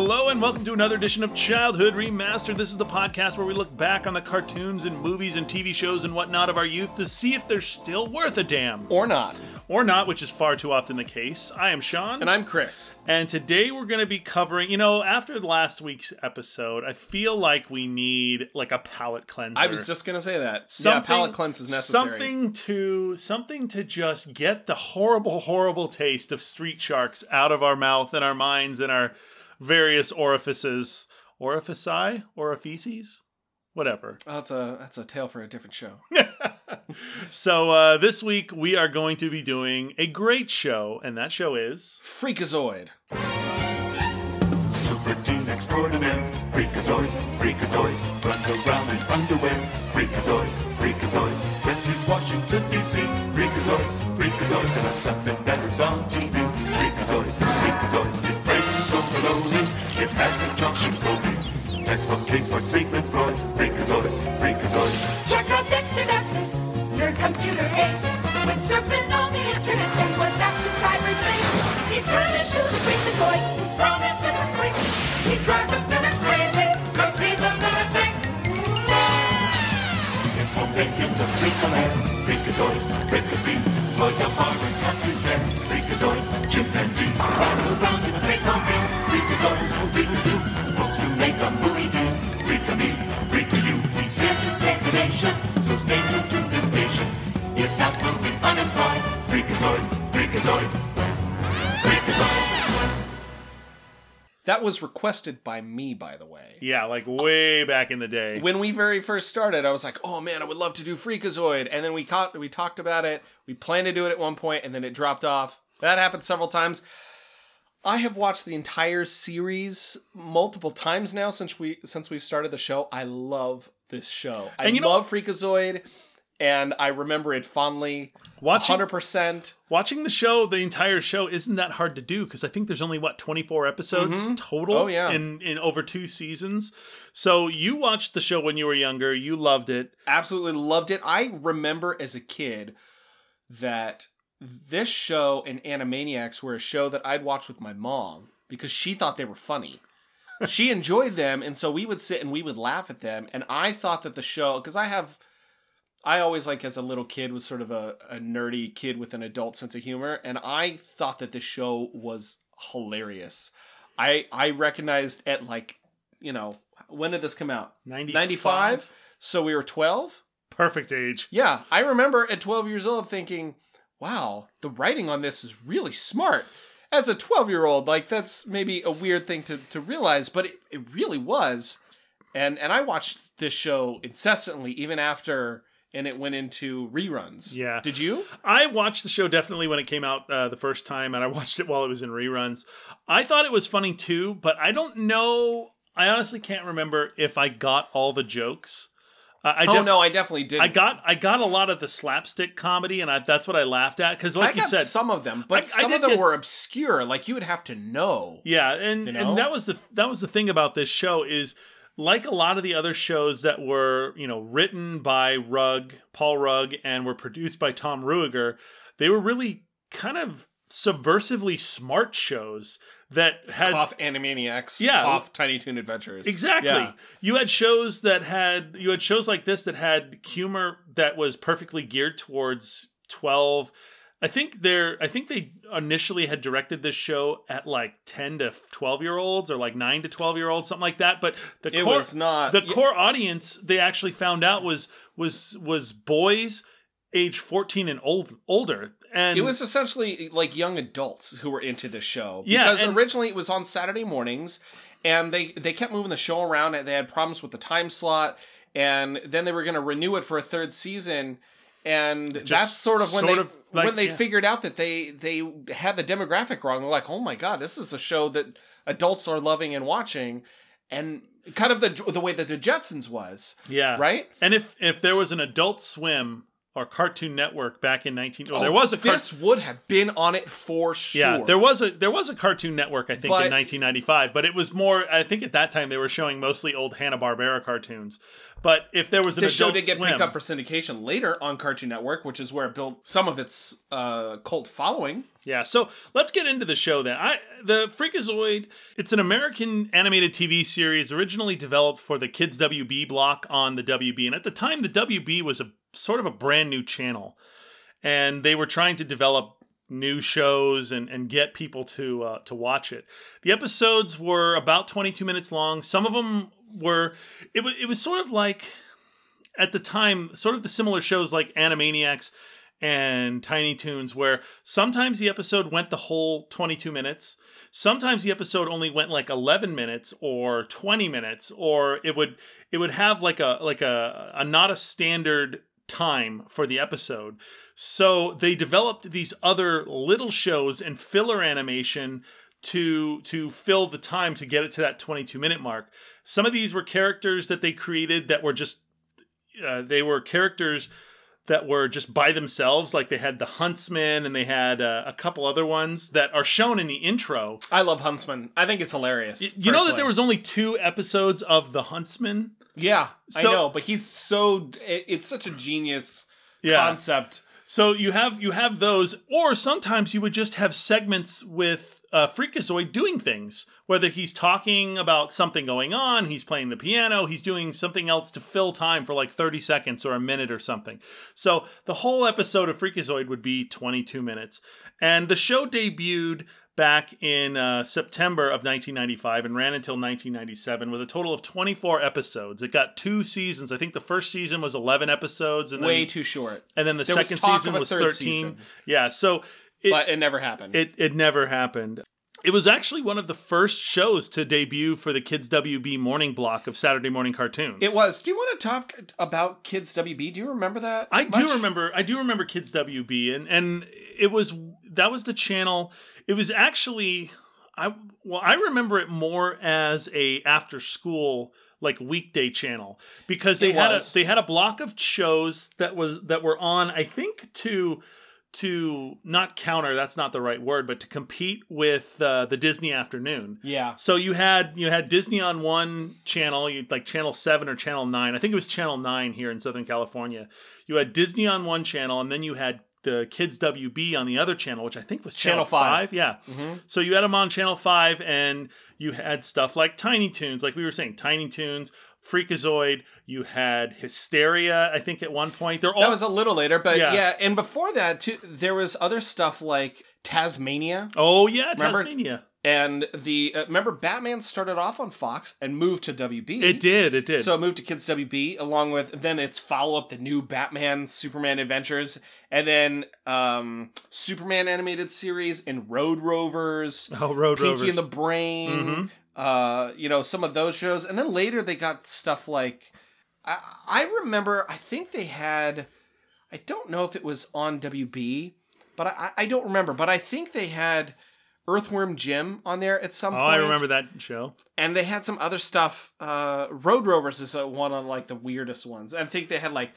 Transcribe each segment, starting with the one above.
Hello and welcome to another edition of Childhood Remastered. This is the podcast where we look back on the cartoons and movies and TV shows and whatnot of our youth to see if they're still worth a damn. Or not. Or not, which is far too often the case. I am Sean. And I'm Chris. And today we're going to be covering, you know, after last week's episode, I feel like we need like a palate cleanser. I was just gonna say that. yeah, palate cleanse is necessary. Something to something to just get the horrible, horrible taste of street sharks out of our mouth and our minds and our various orifices. Orifici? Orifices? Whatever. Oh, that's a that's a tale for a different show. So uh, this week we are going to be doing a great show, and that show is Freakazoid. Super team extraordinaire, Freakazoid, Freakazoid, runs around in underwear, Freakazoid, Freakazoid, rescues Washington DC, Freakazoid, Freakazoid, and something better's on TV, Freakazoid, Freakazoid, his brain's overloaded, it has a chocolate coating, textbook case for Sigmund Freud, Freakazoid, Freakazoid, Check out Dexter Douglas, your computer ace. When surfing on the internet, then was that to cyberspace. He turned into the freakazoid, who's strong and super quick. He drives the villains crazy, cause he's a lunatic. Its home base is the Freakalair, Freakazoid, Fricassee, Floyd the Barber cuts his hair, Freakazoid, chimpanzee, runs around in a Freakomobile, Freakazoid, Freakazoo, hopes to make a movie deal, Freaka me, Freaka you, he's here to save the nation, so stay true to the station, if not we'll be unemployed, Freakazoid, Freakazoid, Freakazoid. That was requested by me, by the way. yeah, like way back in the day. When we very first started, I was like, "Oh man, I would love to do Freakazoid," and then we caught, we talked about it. We planned to do it at one point, and then it dropped off. That happened several times. I have watched the entire series multiple times now since we since we started the show. I love this show. I And you know- love Freakazoid, and I remember it fondly. Watching- hundred percent. Watching the show, the entire show, isn't that hard to do because I think there's only what 24 episodes mm-hmm. total. Oh, yeah. in in over two seasons. So you watched the show when you were younger. You loved it. absolutely loved it. I remember as a kid that this show and Animaniacs were a show that I'd watch with my mom because she thought they were funny. she enjoyed them, and so we would sit and we would laugh at them. And I thought that the show, because I have, I always like as a little kid was sort of a, a nerdy kid with an adult sense of humor, and I thought that this show was hilarious. I I recognized at like, you know, when did this come out? 95? 95? So we were 12? Perfect age. Yeah, I remember at 12 years old thinking, wow, the writing on this is really smart. As a 12 year old, like that's maybe a weird thing to, to realize, but it, it really was. And and I watched this show incessantly, even after and it went into reruns. Yeah. Did you? I watched the show definitely when it came out uh, the first time, and I watched it while it was in reruns. I thought it was funny too, but I don't know. I honestly can't remember if I got all the jokes. Uh, I oh def- no, I definitely did. I got I got a lot of the slapstick comedy, and I, that's what I laughed at because, like I you got said, some of them, but I some of them get were obscure. Like you would have to know. Yeah, and You know? and that was the that was the thing about this show is like a lot of the other shows that were you know written by Rugg, Paul Rugg, and were produced by Tom Ruegger, they were really kind of subversively smart shows that had Cough Animaniacs. Yeah. Cough Tiny Toon Adventures. Exactly. Yeah. You had shows that had you had shows like this that had humor that was perfectly geared towards 12 I think they're I think they initially had directed this show at like 10 to 12 year olds or like 9 to 12 year olds something like that but the It core was not- the yeah. core audience they actually found out was was was boys age 14 and old older and It was essentially like young adults who were into the show. Yeah, Because and- originally it was on Saturday mornings and they, they kept moving the show around and they had problems with the time slot and then they were going to renew it for a third season and that's sort of when sort they of like- when they yeah. figured out that they they had the demographic wrong. They're like, "Oh my god, this is a show that adults are loving and watching." And kind of the the way that the Jetsons was. yeah Right? and if if there was an adult swim or Cartoon Network back in 19 oh, there was a car- this would have been on it for sure. Yeah, there was a there was a Cartoon Network I think But- in 1995, but it was more I think at that time they were showing mostly old Hanna-Barbera cartoons. But if there was an This show did get Swim, picked up for syndication later on Cartoon Network, which is where it built some of its uh, cult following. Yeah, so let's get into the show then. I the Freakazoid, it's an American animated TV series originally developed for the Kids WB block on the WB. And at the time the WB was a sort of a brand new channel. And they were trying to develop new shows and, and get people to uh, to watch it. The episodes were about 22 minutes long. Some of them were it was it was sort of like at the time sort of the similar shows like Animaniacs and Tiny Toons, where sometimes the episode went the whole 22 minutes. Sometimes the episode only went like 11 minutes or 20 minutes, or it would it would have like a like a, a not a standard time for the episode. So they developed these other little shows and filler animation to to fill the time to get it to that 22 minute mark. Some of these were characters that they created that were just uh, they were characters that were just by themselves. Like they had the Huntsman and they had uh, a couple other ones that are shown in the intro. I love Huntsman. I think it's hilarious. Y- You know that there was only two episodes of the Huntsman. Yeah, So- I know, but he's so it, it's such a genius Yeah. concept. So you have you have those, or sometimes you would just have segments with uh, Freakazoid doing things. Whether he's talking about something going on, he's playing the piano, he's doing something else to fill time for like 30 seconds or a minute or something. So the whole episode of Freakazoid would be 22 minutes. And the show debuted back in uh, September of 1995 and ran until 1997 with a total of 24 episodes. It got two seasons. I think the first season was 11 episodes, and Way then too short, and then the There second talk season was 13. season. Yeah, so it, but it never happened. it it never happened. It was actually one of the first shows to debut for the Kids WB morning block of Saturday morning cartoons. It was. Do you want to talk about Kids WB? Do you remember that? I do remember. I do remember Kids WB, and and it was that was the channel. It was actually I well I remember it more as a after school like weekday channel because they had a they had a block of shows that was that were on I think to to not counter that's not the right word but to compete with uh, the Disney afternoon. Yeah. So you had you had Disney on one channel, you like channel seven or channel nine. I think it was channel nine here in Southern California. You had Disney on one channel, and then you had the Kids WB on the other channel, which I think was channel, Channel five. Yeah. Mhm. So you had them on channel five, and you had stuff like Tiny Toons, like we were saying, Tiny Toons, Freakazoid. You had Hysteria. I think at one point they're all That was a little later, but Yeah. yeah. and before that too, there was other stuff like Taz-Mania oh yeah, Remember- Taz-Mania. And the uh, remember Batman started off on Fox and moved to WB. It did. It did. So it moved to Kids WB along with then its follow up, the new Batman Superman Adventures, and then um, Superman animated series and Road Rovers, oh, Road Pinky Rovers. and the Brain, Mhm. uh, you know, some of those shows. And then later they got stuff like I, I remember I think they had I don't know if it was on WB, but I, I don't remember. But I think they had Earthworm Jim on there at some point. Oh, point I remember that show. and they had some other stuff. Uh, Road Rovers is uh, one of like the weirdest ones. I think they had like,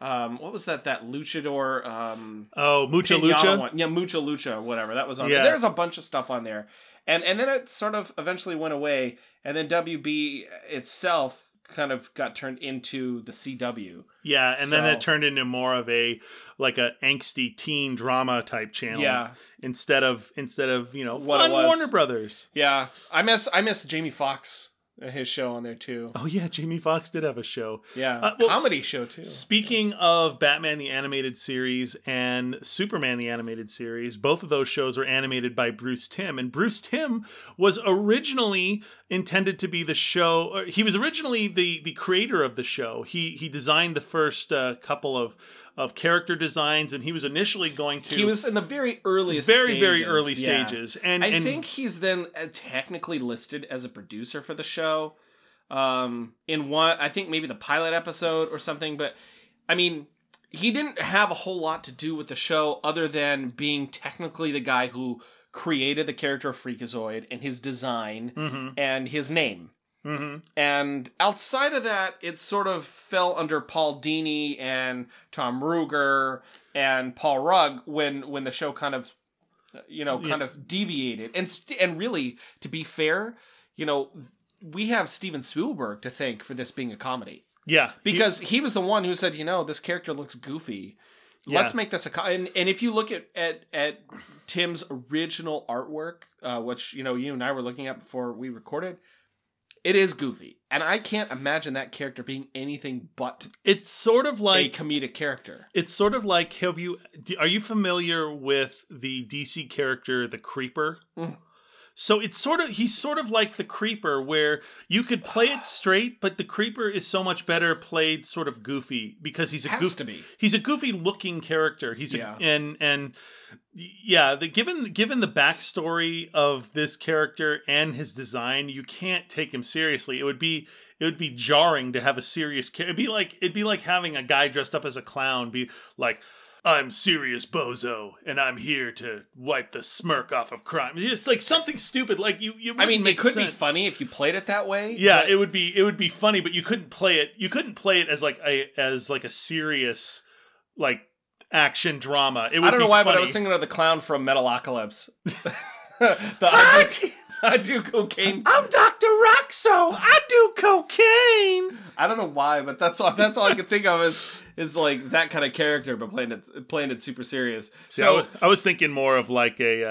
um, what was that? That luchador, um, Oh, Mucha Lucha. one. yeah, Mucha Lucha, whatever. That was on. Yeah. there. There's a bunch of stuff on there, and and then it sort of eventually went away, and then WB itself kind of got turned into the CW. Yeah, and then it turned into more of a like a angsty teen drama type channel. Yeah. Instead of instead of you know What it fun. Warner Brothers. Yeah, I miss I miss Jamie Foxx, uh, his show on there too. Oh yeah, Jamie Foxx did have a show. Yeah, Uh, well, comedy s- show too. Speaking of Batman the Animated Series and Superman the Animated Series, both of those shows were animated by Bruce Timm. And Bruce Timm was originally intended to be the show. Or he was originally the the creator of the show. He he designed the first uh, couple of of character designs, and he was initially going to. He was in the very earliest, very very early yeah. stages, and I and think he's then uh, technically listed as a producer for the show. Um, in one, I think maybe the pilot episode or something. But I mean, he didn't have a whole lot to do with the show other than being technically the guy who created the character of Freakazoid and his design Mhm. and his name. hmm And outside of that, it sort of fell under Paul Dini and Tom Ruegger and Paul Rugg when when the show kind of you know kind of deviated. And st- and really, to be fair, you know, we have Steven Spielberg to thank for this being a comedy Yeah, because he was the one who said, you know, this character looks goofy. Let's make this a co-. and, and if you look at at at Timm's original artwork, uh, which you know you and I were looking at before we recorded, it is goofy, and I can't imagine that character being anything but it's sort of like a comedic character. It's sort of like have you are you familiar with the DC character the Creeper? Mm. So it's sort of he's sort of like the Creeper where you could play it straight, but the Creeper is so much better played sort of goofy because he's a Has goofy be. he's a goofy looking character. He's Yeah. a and and yeah, the given given the backstory of this character and his design, you can't take him seriously. It would be it would be jarring to have a serious character. It'd be like it'd be like having a guy dressed up as a clown be like I'm serious bozo and I'm here to wipe the smirk off of crime. It's like something stupid like you you I mean, it could be funny if you played it that way. Yeah, but- it would be it would be funny, but you couldn't play it. You couldn't play it as like a as like a serious like action drama. It would I don't know why, but I was thinking of the clown from Metalocalypse. the I do cocaine. I'm Dr. Rockso. I do cocaine. I don't know why, but that's all. That's all I could think of is is like that kind of character, but playing it playing it super serious. So I was, I was thinking more of like a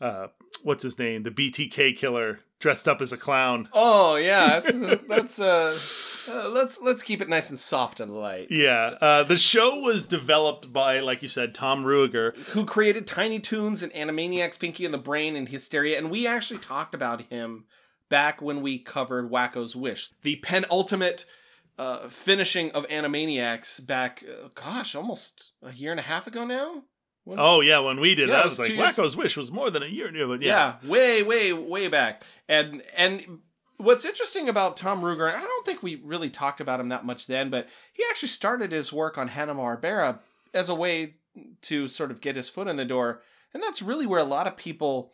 uh, uh, what's his name, the BTK killer dressed up as a clown. oh yeah, that's that's uh, uh, let's let's keep it nice and soft and light. Yeah, uh, the show was developed by, like you said, Tom Ruegger. Who created Tiny Toons and Animaniacs, Pinky and the Brain, and Hysteria? And we actually talked about him back when we covered Wakko's Wish, the penultimate uh, finishing of Animaniacs. Back, uh, gosh, almost a year and a half ago now. When- Oh yeah, when we did, Yeah, that it was was like Wakko's Wish was more than a year ago. But yeah, yeah, way, way, way back. And and what's interesting about Tom Ruegger, and I don't think we really talked about him that much then, but he actually started his work on Hanna Barbera as a way to sort of get his foot in the door, and that's really where a lot of people.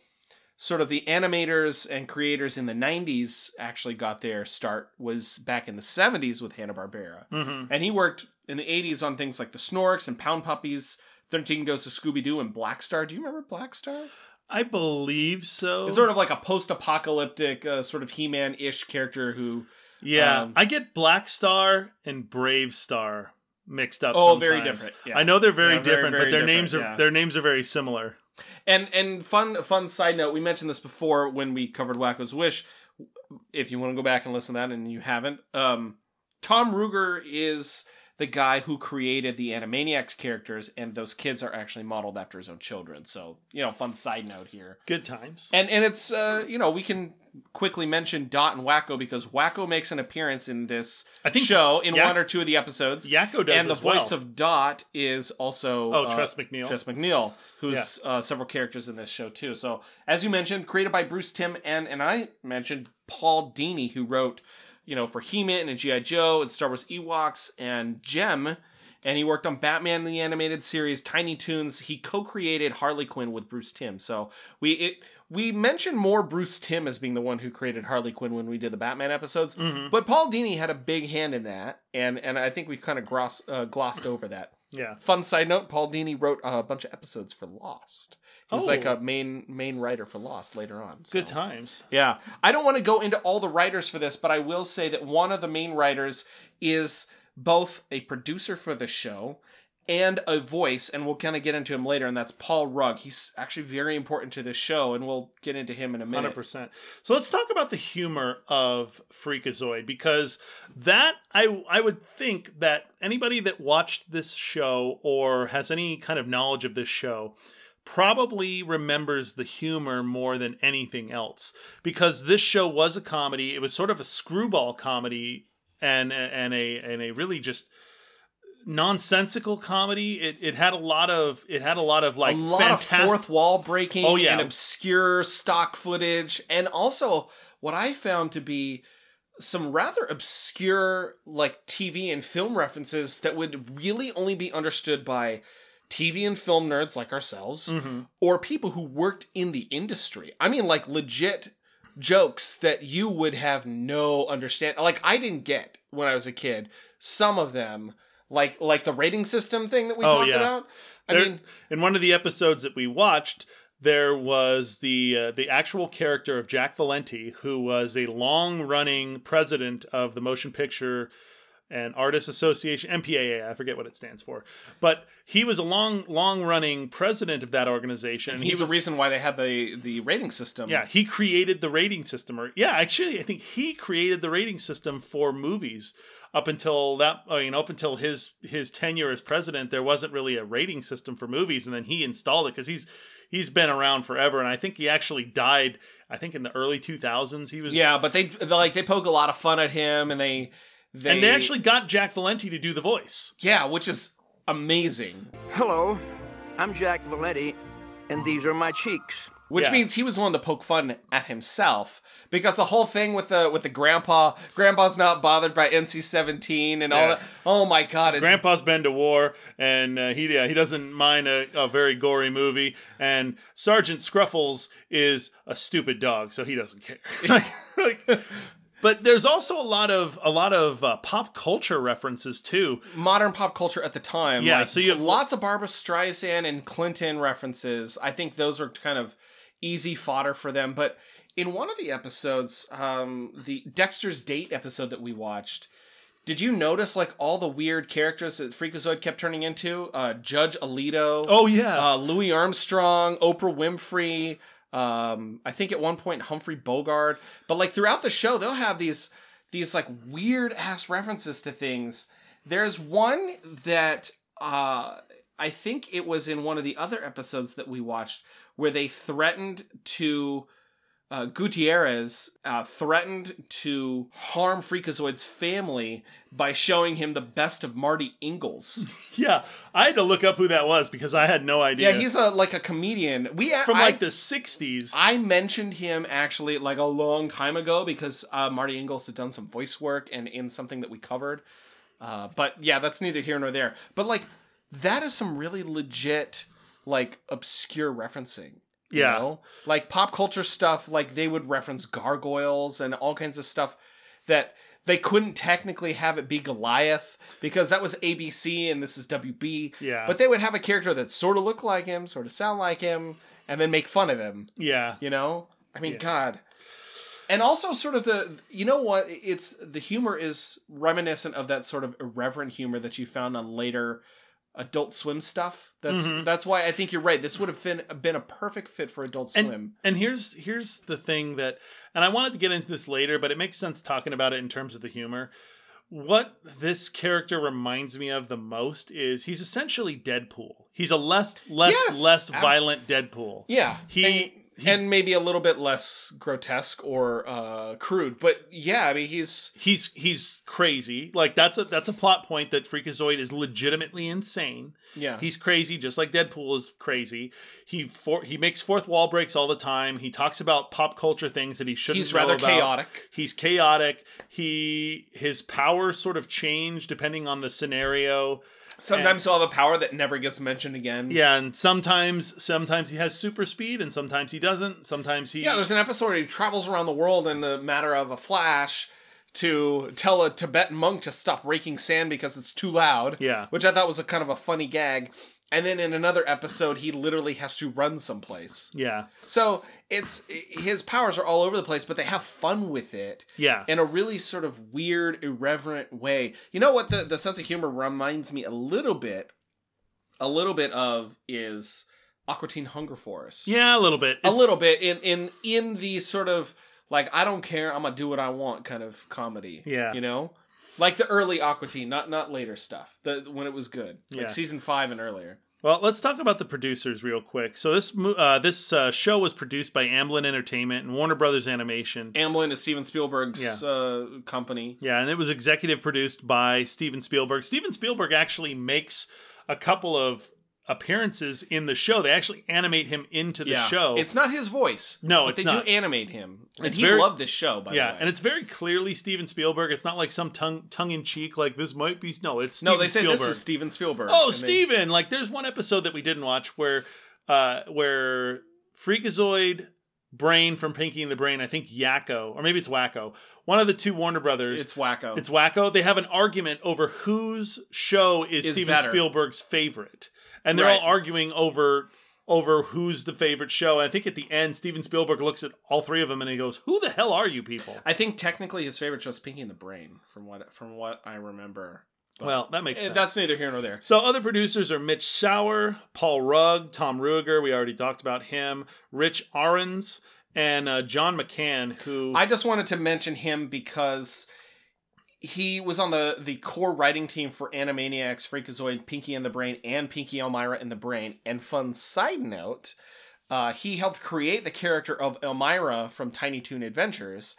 Sort of the animators and creators in the 90s actually got their start was back in the 70s with Hanna-Barbera. Mhm. And he worked in the 80s on things like the Snorks and Pound Puppies, 13 Ghosts of Scooby-Doo and Black Star. Do you remember Black Star? I believe so. It's sort of like a post-apocalyptic, uh, sort of He-Man-ish character who. Yeah, Um, I get Black Star and BraveStarr mixed up. Oh, very different, yeah. I know they're very Yeah, very, different, very but their different, names are yeah. their names are very similar. And and fun fun side note, we mentioned this before when we covered Wakko's Wish. If you want to go back and listen to that, and you haven't, um, Tom Ruegger is the guy who created the Animaniacs characters, and those kids are actually modeled after his own children. So you know, fun side note here. Good times. And and it's uh, you know we can quickly mention Dot and Wakko because Wakko makes an appearance in this I think show in Yak- one or two of the episodes. Yakko does and the as well. voice of Dot is also Oh, uh, Tress MacNeille. Tress MacNeille, who's uh, several characters in this show too. So as you mentioned, created by Bruce Timm and and I mentioned Paul Dini, who wrote you know for He-Man and GI Joe and Star Wars Ewoks and Jem. And he worked on Batman the animated series, Tiny Toons. He co-created Harley Quinn with Bruce Timm. So we it, we mentioned more Bruce Timm as being the one who created Harley Quinn when we did the Batman episodes, Mm-hmm. but Paul Dini had a big hand in that, and and I think we kind of gloss, uh, glossed over that. Yeah. Fun side note: Paul Dini wrote a bunch of episodes for Lost. He was Oh. like a main main writer for Lost later on. so- Good times. Yeah, I don't want to go into all the writers for this, but I will say that one of the main writers is both a producer for the show and a voice, and we'll kind of get into him later, and that's Paul Rugg. He's actually very important to this show, and we'll get into him in a minute. Hundred percent. So let's talk about the humor of Freakazoid because that I I would think that anybody that watched this show or has any kind of knowledge of this show probably remembers the humor more than anything else because this show was a comedy. It was sort of a screwball comedy and and a and a really just nonsensical comedy. It it had a lot of it had a lot of like a lot fantastic of fourth wall breaking Oh, yeah. and obscure stock footage and also what i found to be some rather obscure like tv and film references that would really only be understood by tv and film nerds like ourselves Mm-hmm. or people who worked in the industry i mean like legit jokes that you would have no understand. Like I didn't get when I was a kid. Some of them, like like the rating system thing that we Oh, talked yeah. about. I There- mean, in one of the episodes that we watched, there was the uh, the actual character of Jack Valenti, who was a long running president of the Motion Picture and Artists Association MPAA. I forget what it stands for, but he was a long long running president of that organization. and he's he the was, reason why they had the the rating system. Yeah, he created the rating system. Or yeah, actually, I think he created the rating system for movies. Up until that, uh, I mean, up until his his tenure as president, there wasn't really a rating system for movies, and then he installed it because he's he's been around forever. And I think he actually died. I think in the early two thousands, he was. yeah, but they they, like they poke a lot of fun at him, and they they and they actually got Jack Valenti to do the voice. yeah, which is amazing. Hello, I'm Jack Valenti, and these are my cheeks. Which Yeah. means he was willing to poke fun at himself because the whole thing with the with the grandpa, grandpa's not bothered by NC seventeen and all that. Oh my god, it's Grandpa's been to war, and uh, he yeah, he doesn't mind a, a very gory movie. And Sergeant Scruffles is a stupid dog, so he doesn't care. like, but there's also a lot of a lot of uh, pop culture references too. modern pop culture at the time. Yeah, like, so you have- lots of Barbra Streisand and Clinton references. I think those are kind of easy fodder for them. But in one of the episodes, um, the Dexter's Date episode that we watched, did you notice like all the weird characters that Freakazoid kept turning into? Uh, Judge Alito. Oh yeah, uh, Louis Armstrong, Oprah Winfrey. Um, I think at one point Humphrey Bogart. But like throughout the show, they'll have these these like weird ass references to things. There's one that uh, I think it was in one of the other episodes that we watched where they threatened to. Uh, Gutierrez uh, threatened to harm Freakazoid's family by showing him the best of Marty Ingels. yeah. I had to look up who that was because I had no idea. Yeah, he's a like a comedian. We from I- like the '60s. I mentioned him actually like a long time ago because uh, Marty Ingels had done some voice work and in something that we covered. Uh, but yeah, that's neither here nor there. But like that is some really legit like obscure referencing. you Yeah. know? like pop culture stuff. Like they would reference gargoyles and all kinds of stuff that they couldn't technically have it be Goliath because that was ABC and this is WB. Yeah. but they would have a character that sort of looked like him, sort of sound like him, and then make fun of him yeah, you know i mean Yeah. god and also sort of the you know what it's the humor is reminiscent of that sort of irreverent humor that you found on later adult swim stuff. That's Mhm. that's why i think you're right. This would have been been a perfect fit for adult swim. and here's here's the thing that and i wanted to get into this later but it makes sense talking about it in terms of the humor. What this character reminds me of the most is he's essentially deadpool. He's a less less Yes, less violent deadpool. Yeah He- and, he- and maybe a little bit less grotesque or uh crude but yeah i mean he's he's he's crazy like that's a that's a plot point that freakazoid is legitimately insane yeah He's crazy, just like Deadpool is crazy. He for, he makes fourth wall breaks all the time. He talks about pop culture things that he shouldn't. he's rather about. chaotic He's chaotic. He his powers sort of change depending on the scenario. Sometimes he'll have a power that never gets mentioned again Yeah, and sometimes sometimes he has super speed, and sometimes he doesn't. Sometimes he Yeah, there's an episode where he travels around the world in the matter of a flash to tell a Tibetan monk to stop raking sand because it's too loud. Yeah. Which I thought was a kind of a funny gag. And then in another episode, he literally has to run someplace. yeah So it's his powers are all over the place, but they have fun with it yeah in a really sort of weird, irreverent way. You know what the, the sense of humor reminds me a little bit, a little bit of is Aqua Teen Hunger Force yeah a little bit a little bit in in in the sort of like I don't care, I'm gonna do what I want kind of comedy. Yeah. you know, like the early Aqua Teen, not not later stuff. The when it was good, like Yeah. season five and earlier. Well, let's talk about the producers real quick. So this uh, this uh, show was produced by Amblin Entertainment and Warner Brothers Animation. Amblin is Steven Spielberg's uh, company. Yeah, and it was executive produced by Steven Spielberg. Steven Spielberg actually makes a couple of appearances in the show. They actually animate him into the yeah, show. it's not his voice. No, but they not. do animate him. And It's he very- loved this show, by yeah, the way. and it's very clearly Steven Spielberg. It's not like some tongue tongue in cheek like this might be. No, it's no, Steven they say Spielberg. this is Steven Spielberg. Oh, and they- Steven! Like, there's one episode that we didn't watch where, uh, where Freakazoid, Brain from Pinky and the Brain, I think Yakko, or maybe it's Wakko, one of the two Warner Brothers. It's Wakko. It's Wakko. They have an argument over whose show is, Is Steven better. Spielberg's favorite, and they're Right. all arguing over over who's the favorite show. And I think at the end, Steven Spielberg looks at all three of them and he goes, "Who the hell are you people?" I think technically his favorite show is Pinky and the Brain, from what from what I remember. But- well, that makes Eh, sense. That's neither here nor there. So other producers are Mitch Schauer, Paul Rugg, Tom Ruegger. We already talked about him. Rich Arons and uh, John McCann, who I just wanted to mention him because he was on the the core writing team for Animaniacs, Freakazoid, Pinky and the Brain, and Pinky Elmira and the Brain. And fun side note, uh, he helped create the character of Elmira from Tiny Toon Adventures.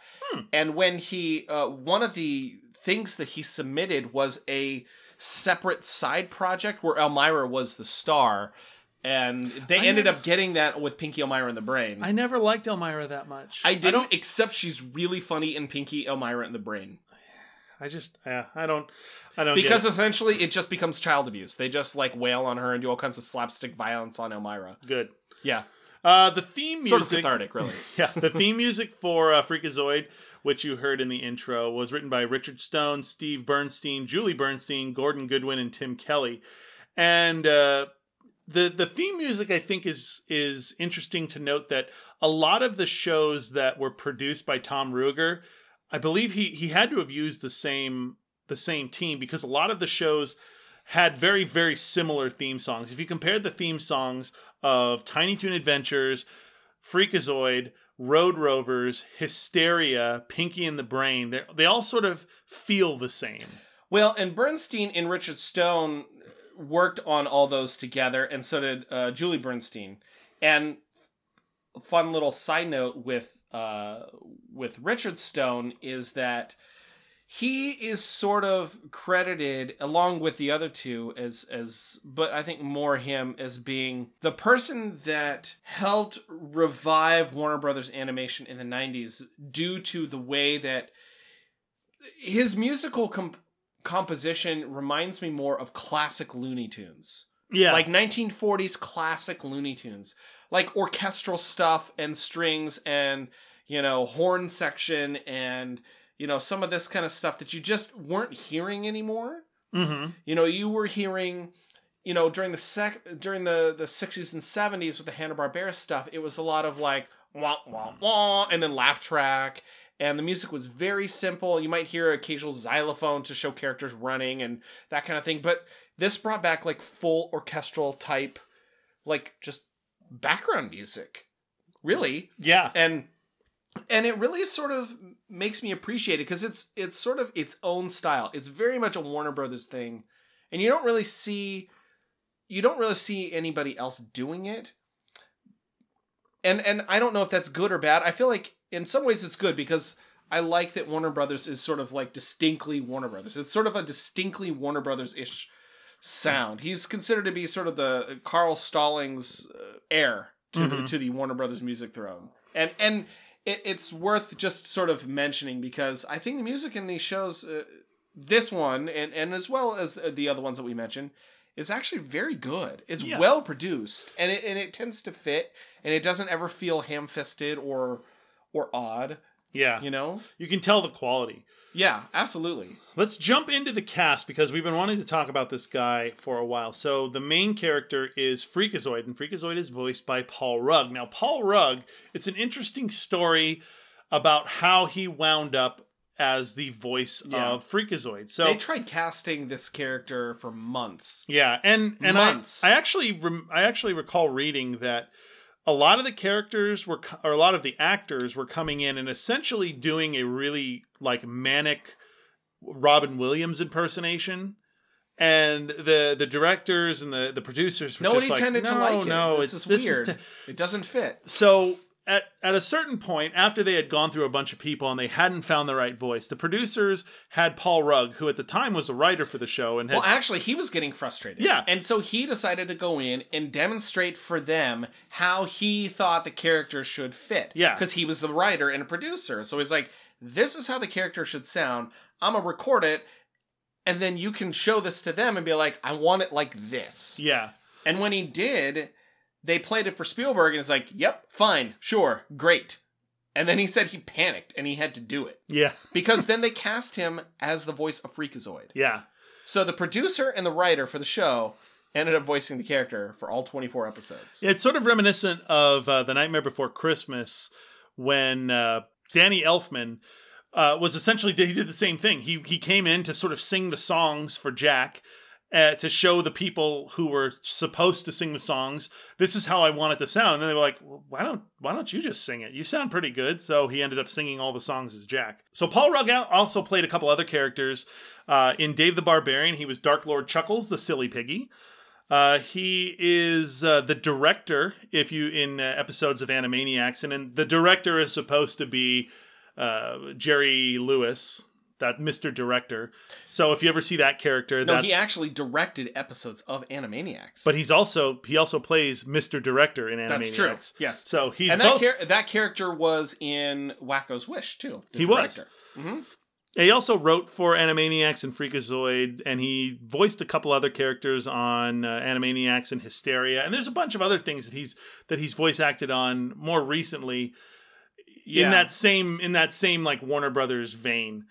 And when he, uh, one of the things that he submitted was a separate side project where Elmira was the star. And they I ended never- up getting that with Pinky Elmira and the Brain. I never liked Elmira that much. I didn't, don't. except she's really funny in Pinky, Elmira, and the Brain. I just. Yeah, I don't. I don't. Because it. essentially it just becomes child abuse. They just like wail on her and do all kinds of slapstick violence on Elmira. good. Yeah. Uh, the theme music. Sort of cathartic, really. Yeah, the theme music for uh, Freakazoid, which you heard in the intro, was written by Richard Stone, Steve Bernstein, Julie Bernstein, Gordon Goodwin, and Tim Kelly. And uh, the the theme music, I think, is is interesting to note that a lot of the shows that were produced by Tom Ruegger, I believe he he had to have used the same the same team because a lot of the shows had very very similar theme songs. If you compare the theme songs of Tiny Toon Adventures, Freakazoid, Road Rovers, Hysteria, Pinky and the Brain, they they all sort of feel the same. Well, and Bernstein and Richard Stone worked on all those together, and so did uh, Julie Bernstein. And fun little side note with uh, with Richard Stone is that he is sort of credited along with the other two as as but I think more him as being the person that helped revive Warner Brothers animation in the 90s due to the way that his musical com- composition reminds me more of classic Looney Tunes Yeah, like 1940s classic Looney Tunes, like orchestral stuff and strings and you know horn section and you know some of this kind of stuff that you just weren't hearing anymore. hmm You know, you were hearing, you know, during the sec during the the 60s and 70s with the Hanna Barbera stuff, it was a lot of like wah wah wah and then laugh track. And the music was very simple. You might hear occasional xylophone to show characters running and that kind of thing. But this brought back like full orchestral type, like just background music, really yeah, and and it really sort of makes me appreciate it because it's it's sort of its own style. It's very much a Warner Brothers thing, and you don't really see you don't really see anybody else doing it. And and I don't know if that's good or bad. I feel like in some ways it's good because I like that Warner Brothers is sort of like distinctly Warner Brothers. It's sort of a distinctly Warner Brothers ish sound. He's considered to be sort of the Carl Stalling's uh, heir to Mhm. to the Warner Brothers music throne. And and it, it's worth just sort of mentioning because I think the music in these shows, uh, this one and and as well as the other ones that we mentioned, is actually very good. It's Yeah. well produced and it and it tends to fit and it doesn't ever feel ham fisted or or odd. Yeah. You know? You can tell the quality. Yeah, absolutely. Let's jump into the cast because we've been wanting to talk about this guy for a while. So the main character is Freakazoid, and Freakazoid is voiced by Paul Rugg. Now, Paul Rugg, it's an interesting story about how he wound up as the voice Yeah. of Freakazoid. So they tried casting this character for months. yeah, and and Months. I, I actually rem, I actually recall reading that a lot of the characters were or a lot of the actors were coming in and essentially doing a really like manic Robin Williams impersonation. And the the directors and the, the producers were Nobody just like, tended no, to like it. no, this it's is weird. te- it doesn't fit. so at at a certain point, after they had gone through a bunch of people and they hadn't found the right voice, the producers had Paul Rugg, who at the time was a writer for the show and had Well, actually, he was getting frustrated. Yeah. And so he decided to go in and demonstrate for them how he thought the character should fit. Yeah. Because he was the writer and a producer. So he's like, this is how the character should sound. I'm going to record it. And then you can show this to them and be like, I want it like this. yeah. And when he did, they played it for Spielberg, and it's like, yep, fine, sure, great. And then he said he panicked and he had to do it Yeah. because then they cast him as the voice of Freakazoid. Yeah. So the producer and the writer for the show ended up voicing the character for all 24 episodes. It's sort of reminiscent of uh, The Nightmare Before Christmas when uh, Danny Elfman uh, was essentially he did the same thing. He he came in to sort of sing the songs for Jack. Uh, to show the people who were supposed to sing the songs, this is how I want it to sound. And then they were like, well, "Why don't Why don't you just sing it? You sound pretty good." So he ended up singing all the songs as Jack. So Paul Rugg also played a couple other characters uh, in Dave the Barbarian. He was Dark Lord Chuckles, the silly piggy. Uh, he is uh, the director, if you in uh, episodes of Animaniacs, and then the director is supposed to be uh, Jerry Lewis, that Mister Director. So if you ever see that character, No, that's he actually directed episodes of Animaniacs. but he's also he also plays Mister Director in Animaniacs. That's true. Yes. So he's and that both. char- that character was in Wakko's Wish too. the He was. director. He also wrote for Animaniacs and Freakazoid, and he voiced a couple other characters on uh, Animaniacs and Hysteria. And there's a bunch of other things that he's that he's voice acted on more recently Yeah. in that same in that same like Warner Brothers vein.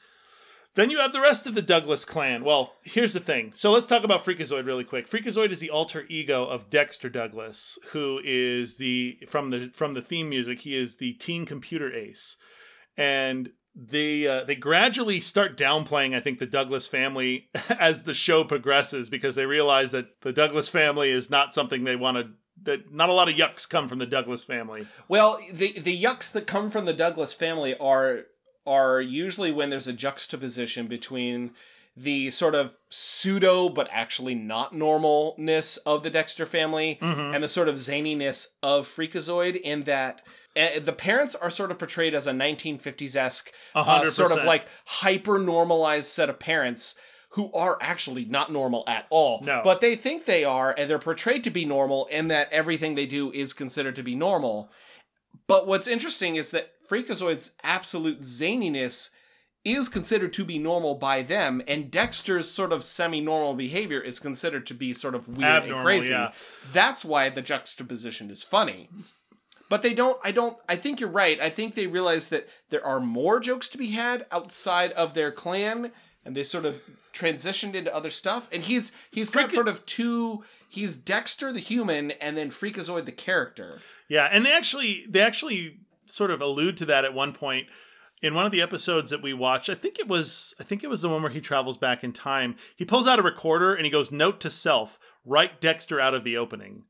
Then you have the rest of the Douglas clan. Well, here's the thing. So let's talk about Freakazoid really quick. Freakazoid is the alter ego of Dexter Douglas, who is the from the from the theme music. He is the teen computer ace, and they uh, they gradually start downplaying. I think the Douglas family as the show progresses because they realize that the Douglas family is not something they want to. That not a lot of yucks come from the Douglas family. Well, the the yucks that come from the Douglas family are are usually when there's a juxtaposition between the sort of pseudo but actually not normalness of the Dexter family and the sort of zaniness of Freakazoid in that uh, the parents are sort of portrayed as a 1950s esque uh, sort of like hyper normalized set of parents who are actually not normal at all. No. But they think they are, and they're portrayed to be normal, and that everything they do is considered to be normal. But what's interesting is that Freakazoid's absolute zaniness is considered to be normal by them, and Dexter's sort of semi-normal behavior is considered to be sort of weird Abnormal, and crazy. yeah. That's why the juxtaposition is funny. But they don't I don't I think you're right. I think they realize that there are more jokes to be had outside of their clan and they sort of transitioned into other stuff. And he's he's got Freaka- sort of two he's Dexter the human and then Freakazoid the character. Yeah, and they actually they actually sort of allude to that at one point in one of the episodes that we watched. I think it was I think it was the one where he travels back in time. He pulls out a recorder and he goes, "Note to self: write Dexter out of the opening."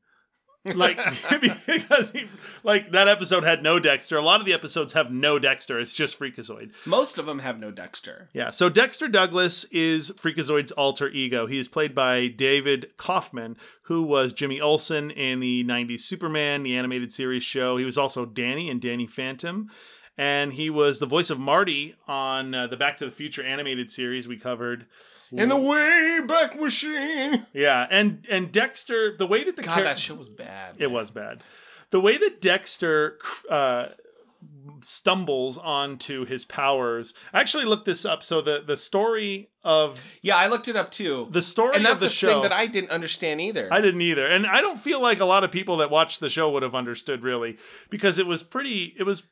Like because he like that episode had no Dexter. A lot of the episodes have no Dexter. It's just Freakazoid. Most of them have no Dexter. Yeah. So Dexter Douglas is Freakazoid's alter ego. He is played by David Kaufman, who was Jimmy Olsen in the 90s Superman, the animated series show. He was also Danny in Danny Phantom. And he was the voice of Marty on uh, the Back to the Future animated series we covered. In the way back Machine. Yeah. And and Dexter, the way that the God, char- that show was bad. it was bad. The way that Dexter uh, stumbles onto his powers. I actually looked this up. So the the story of Yeah, I looked it up too. the story and that's of a the show. thing that I didn't understand either. I didn't either, and I don't feel like a lot of people that watched the show would have understood really because it was pretty. It was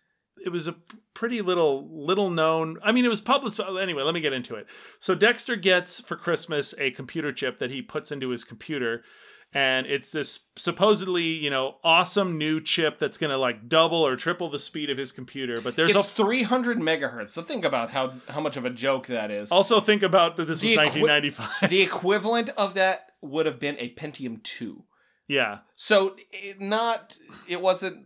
it was a pretty little little known. I mean, it was published anyway. Let me get into it. So Dexter gets for Christmas a computer chip that he puts into his computer. And it's this supposedly, you know, awesome new chip that's going to like double or triple the speed of his computer. But there's it's a 300 megahertz. So think about how how much of a joke that is. also think about that this was The equi- 1995. the equivalent of that would have been a Pentium 2. yeah, So it not it wasn't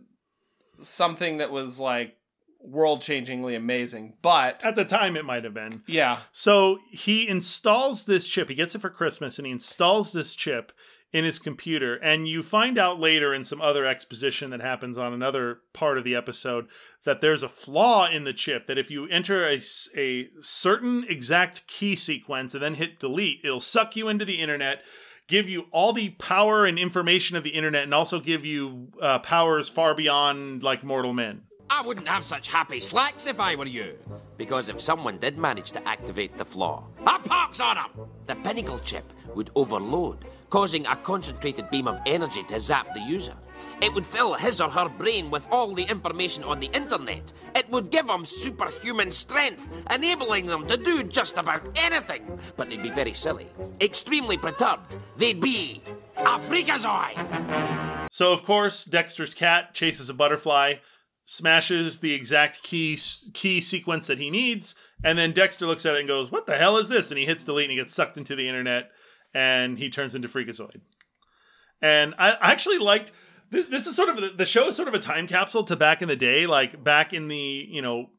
something that was like world-changingly amazing, but at the time it might have been. yeah, So he installs this chip. He gets it for Christmas and he installs this chip in his computer. And you find out later in some other exposition that happens on another part of the episode that there's a flaw in the chip that if you enter a, a certain exact key sequence and then hit delete, it'll suck you into the internet. Give you all the power and information of the internet, and also give you uh, powers far beyond like mortal men. I wouldn't have such happy slacks if I were you. Because if someone did manage to activate the flaw, A pox on 'em! the pinnacle chip would overload, causing a concentrated beam of energy to zap the user. It would fill his or her brain with all the information on the internet. It would give them superhuman strength, enabling them to do just about anything. But they'd be very silly, extremely perturbed. They'd be a freakazoid. So of course, Dexter's cat chases a butterfly, smashes the exact key key sequence that he needs, and then Dexter looks at it and goes, "What the hell is this?" And he hits delete and he gets sucked into the internet, and he turns into Freakazoid. And I I actually liked this, this is sort of the show is sort of a time capsule to back in the day, like back in the you know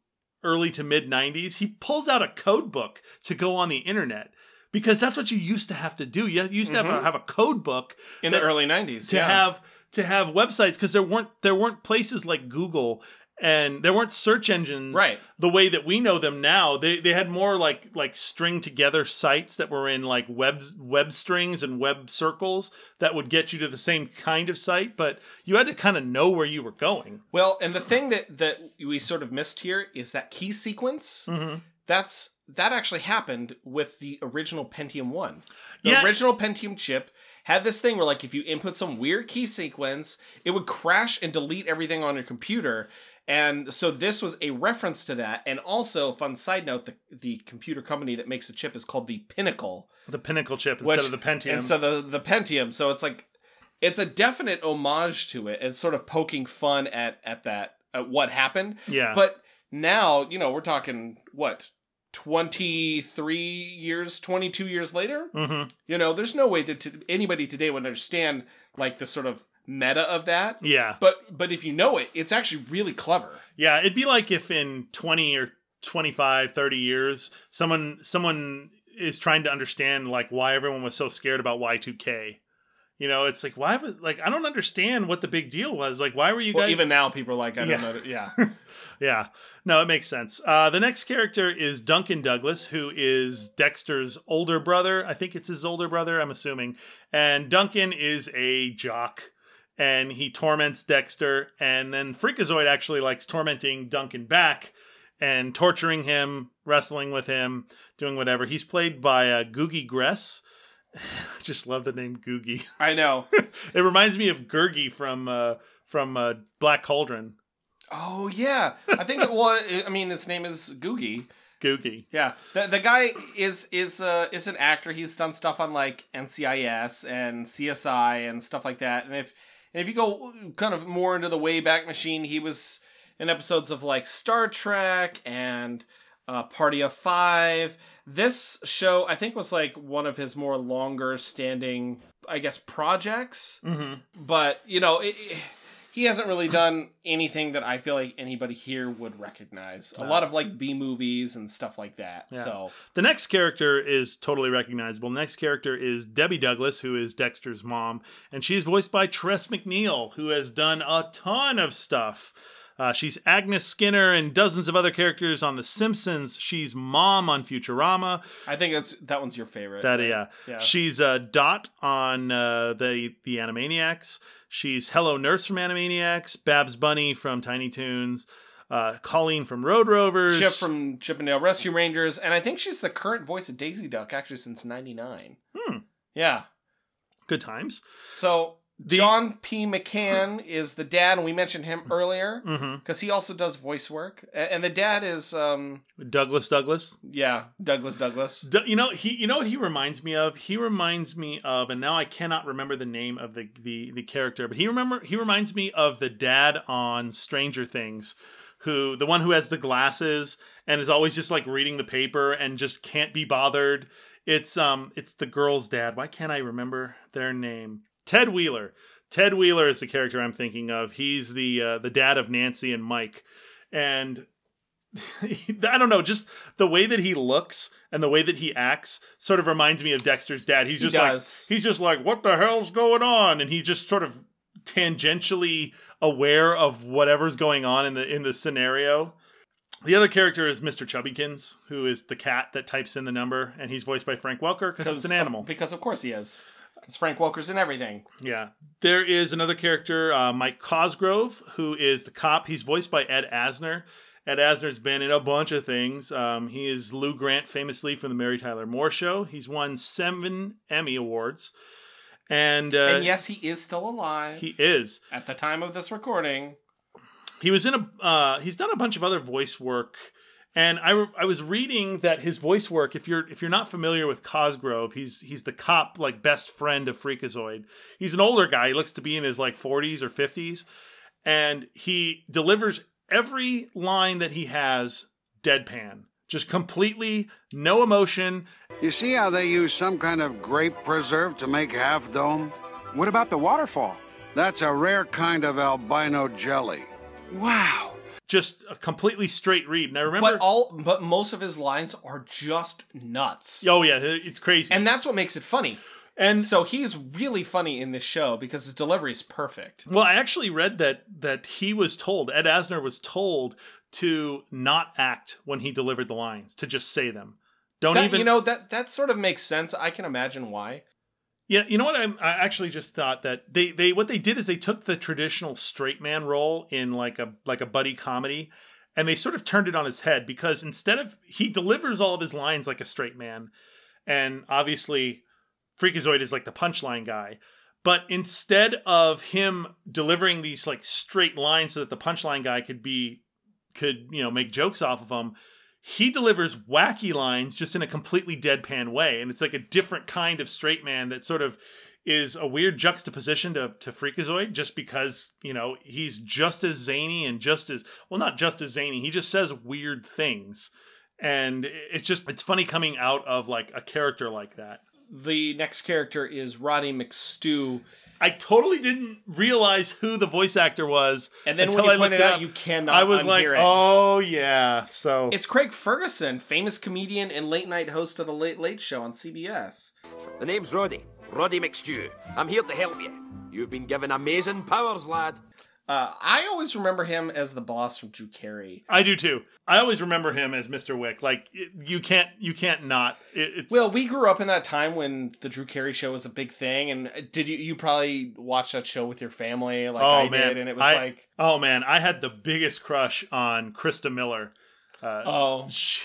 early to mid 90s. He pulls out a code book to go on the internet. Because that's what you used to have to do. You used to have, mm-hmm. a, have a code book in that- the early '90s. to yeah. have to have websites because there weren't there weren't places like Google and there weren't search engines Right. the way that we know them now. They they had more like like string together sites that were in like web web strings and web circles that would get you to the same kind of site, but you had to kind of know where you were going. Well, and the thing that that we sort of missed here is that key sequence. Mm-hmm. That's that actually happened with the original Pentium One. The Yeah. original Pentium chip had this thing where, like, if you input some weird key sequence, it would crash and delete everything on your computer. And so this was a reference to that. And also, fun side note: the the computer company that makes the chip is called the Pinnacle. The Pinnacle chip instead which, of the Pentium. And so the the Pentium. So it's like it's a definite homage to it and sort of poking fun at at that at what happened. Yeah. But now, you know, we're talking what 23 years, 22 years later? Mhm. You know, there's no way that t- anybody today would understand like the sort of meta of that. yeah. But but if you know it, it's actually really clever. Yeah, it'd be like if in 20 or 25, 30 years, someone someone is trying to understand like why everyone was so scared about Y2K. You know, it's like why was like I don't understand what the big deal was. Like why were you Well, guys even now people are like I don't know. Yeah. Yeah. No, it makes sense. Uh, the next character is Duncan Douglas, who is Dexter's older brother. I think it's his older brother, I'm assuming. And Duncan is a jock and he torments Dexter. And then Freakazoid actually likes tormenting Duncan back and torturing him, wrestling with him, doing whatever. He's played by uh, Googie Gress. I just love the name Googie. I know. it reminds me of Gurgi from uh, from uh, Black Cauldron. Oh yeah. I think it was I mean his name is Googie. Googie. Yeah, the the guy is is uh is an actor. He's done stuff on like NCIS and CSI and stuff like that. And if and if you go kind of more into the Wayback Machine, he was in episodes of like Star Trek and uh, Party of Five. This show, I think, was like one of his more longer standing, I guess, projects. Mm-hmm. But you know, it, it- he hasn't really done anything that I feel like anybody here would recognize. A lot of like B movies and stuff like that. Yeah. So The next character is totally recognizable. The next character is Debbie Douglas, who is Dexter's mom, and she's voiced by Tress MacNeille, who has done a ton of stuff. Uh, she's Agnes Skinner and dozens of other characters on The Simpsons. She's mom on Futurama. I think that's that one's your favorite. That right? yeah. Yeah. She's uh, Dot on uh, the the Animaniacs. She's Hello Nurse from Animaniacs. Babs Bunny from Tiny Toons. Uh, Colleen from Road Rovers. Chip from Chip 'n Dale Rescue Rangers, and I think she's the current voice of Daisy Duck actually since '99. Hmm. Yeah. Good times. So The- John P. McCann is the dad, and we mentioned him earlier because he also does voice work, and the dad is um Douglas Douglas. yeah Douglas Douglas. You know he you know what he reminds me of he reminds me of and now i cannot remember the name of the the, the character but he remember he reminds me of the dad on stranger things who the one who has the glasses and is always just like reading the paper and just can't be bothered it's um it's the girl's dad why can't i remember their name ted wheeler ted wheeler is the character i'm thinking of he's the uh, the dad of nancy and mike and I don't know, just the way that he looks and the way that he acts sort of reminds me of Dexter's dad. He's He just like he's just like what the hell's going on and he's just sort of tangentially aware of whatever's going on in the in the scenario. The other character is Mr. Chubbykins, who is the cat that types in the number and he's voiced by Frank Welker because it's an animal. Because of course he is. Because Frank Welker's in everything. Yeah. There is another character, uh, Mike Cosgrove, who is the cop. He's voiced by Ed Asner. Ed Asner's been in a bunch of things. Um, he is Lou Grant, famously from the Mary Tyler Moore Show. He's won seven Emmy Awards. And, uh, and yes, he is still alive he is. at the time of this recording. He was in a. Uh, he's done a bunch of other voice work, and I re- I was reading that his voice work. If you're if you're not familiar with Cosgrove, he's he's the cop like best friend of Freakazoid. He's an older guy. He looks to be in his like 40s or 50s, and he delivers every line that he has deadpan, just completely no emotion. You see how they use some kind of grape preserve to make Half Dome? What about the waterfall? That's a rare kind of albino jelly. Wow. Just a completely straight read. And I remember. But all but most of his lines are just nuts. oh yeah, it's crazy. And that's what makes it funny. and So he's really funny in this show because his delivery is perfect. Well, I actually read that that he was told Ed Asner was told to not act when he delivered the lines, to just say them. Don't That- even you know that that sort of makes sense. I can imagine why. Yeah, you know what? I'm, I actually just thought that they they what they did is they took the traditional straight man role in like a like a buddy comedy, and they sort of turned it on his head because instead of he delivers all of his lines like a straight man, and obviously Freakazoid is like the punchline guy. But instead of him delivering these like straight lines so that the punchline guy could be could, you know, make jokes off of them, he delivers wacky lines just in a completely deadpan way. And it's like a different kind of straight man that sort of is a weird juxtaposition to, to Freakazoid just because, you know, he's just as zany and just as well, not just as zany, he just says weird things. And it's just it's funny coming out of like a character like that. The next character is Roddy McStew, I totally didn't realize who the voice actor was. and then until when I you looked pointed out, up. you cannot. I was like, it. oh yeah. So It's Craig Ferguson, famous comedian and late night host of the Late Late Show on CBS. The name's Roddy. Roddy McStew. I'm here to help you. You've been given amazing powers, lad. Uh, I always remember him as the boss from Drew Carey. I do too. I always remember him as Mr. Wick. Like it, you can't you can't not. It, it's Well, we grew up in that time when the Drew Carey show was a big thing, and did you you probably watch that show with your family like oh I man, did, and it was I- like, oh man, I had the biggest crush on Christa Miller. Uh, oh she,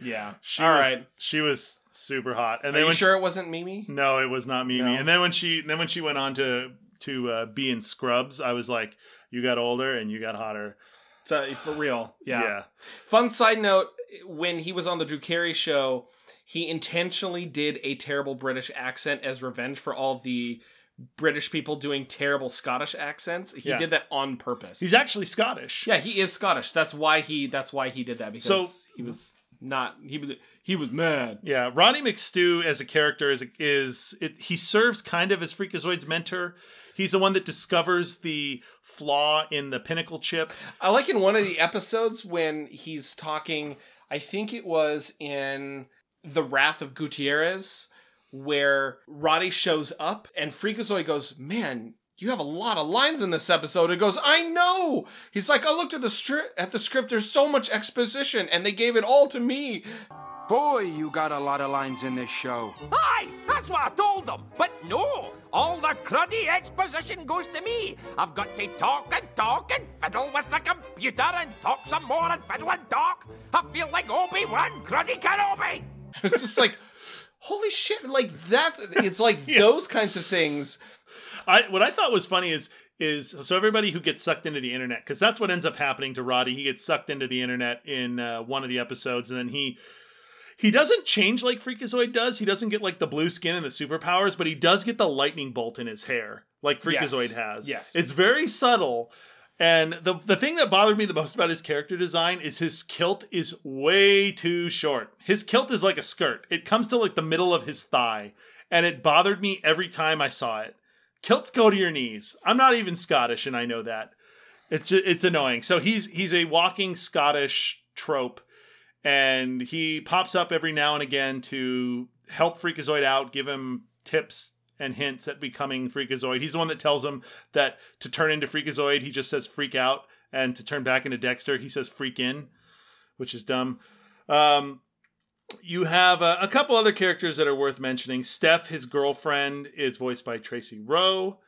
yeah, she all was, right. she was super hot. And Are then you sure it wasn't Mimi? No, it was not Mimi. No. And then when she then when she went on to to uh, be in Scrubs, I was like, you got older and you got hotter. So, for real, yeah. yeah. Fun side note: when he was on the Drew Carey show, he intentionally did a terrible British accent as revenge for all the British people doing terrible Scottish accents. He Yeah. did that on purpose. He's actually Scottish. yeah, he is Scottish. That's why he. That's why he did that because So- he was not. He was. He was mad. Yeah, Ronnie McStew as a character is is it, he serves kind of as Freakazoid's mentor. He's the one that discovers the flaw in the pinnacle chip. I like in one of the episodes when he's talking, I think it was in The Wrath of Gutierrez, where Roddy shows up and Freakazoid goes, Man, you have a lot of lines in this episode. It goes, I know. He's like, I looked at the stri- at the script. There's so much exposition, and they gave it all to me. Boy, you got a lot of lines in this show. Aye, that's what I told them. But no, all the cruddy exposition goes to me. I've got to talk and talk and fiddle with the computer and talk some more and fiddle and talk. I feel like Obi-Wan Cruddy Kenobi. It's just like, holy shit! Like that. It's like those kinds of things. I what I thought was funny is is so everybody who gets sucked into the internet because that's what ends up happening to Roddy. He gets sucked into the internet in uh, one of the episodes, and then he he doesn't change like Freakazoid does. He doesn't get like the blue skin and the superpowers, but he does get the lightning bolt in his hair like Freakazoid Yes. has. Yes. it's very subtle. And the the thing that bothered me the most about his character design is his kilt is way too short. His kilt is like a skirt. It comes to like the middle of his thigh, and it bothered me every time I saw it. Kilts go to your knees. I'm not even Scottish, and I know that. It's it's annoying. So he's he's a walking Scottish trope, and he pops up every now and again to help Freakazoid out, give him tips and hints at becoming Freakazoid. He's the one that tells him that to turn into Freakazoid, he just says freak out, and to turn back into Dexter, he says freak in, which is dumb. Um, you have a, a couple other characters that are worth mentioning. Steph, his girlfriend, is voiced by Tracy Rowe.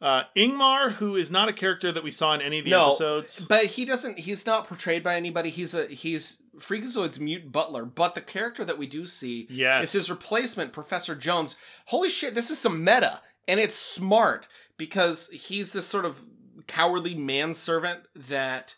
Uh, Ingman, who is not a character that we saw in any of the no, episodes. but he doesn't. He's not portrayed by anybody. He's a he's Freakazoid's mute butler. But the character that we do see Yes. is his replacement, Professor Jones. Holy shit! This is some meta. and it's smart because he's this sort of cowardly manservant that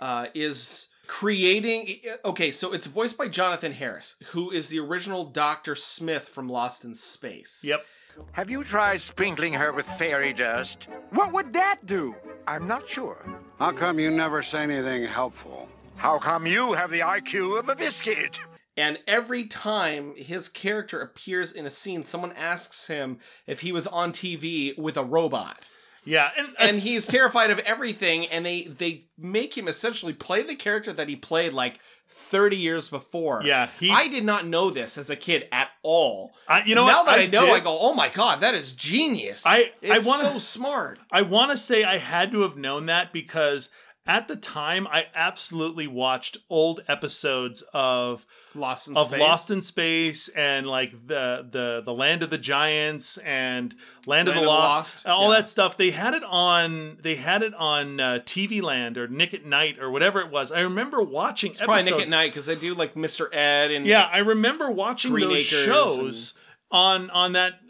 uh, is creating. Okay, so it's voiced by Jonathan Harris, who is the original Doctor Smith from Lost in Space. Yep. Have you tried sprinkling her with fairy dust? What would that do? I'm not sure. How come you never say anything helpful? How come you have the IQ of a biscuit? And every time his character appears in a scene, someone asks him if he was on TV with a robot. Yeah, and, and he's terrified of everything and they they make him essentially play the character that he played like 30 years before. Yeah, he- i did not know this as a kid at all. I- you know now what? that i, I know did- i go oh my god that is genius. I- I it's wanna- so smart. I want to say I had to have known that because at the time I absolutely watched old episodes of lost in of space Lost in Space and like the the the Land of the Giants and Land, of the of Lost, Lost, and all yeah. that stuff. They had it on they had it on uh, TV Land or Nick at Night or whatever it was. I remember watching it's probably nick at night because i do like mr ed and Yeah, I remember watching Green those Acres shows on on that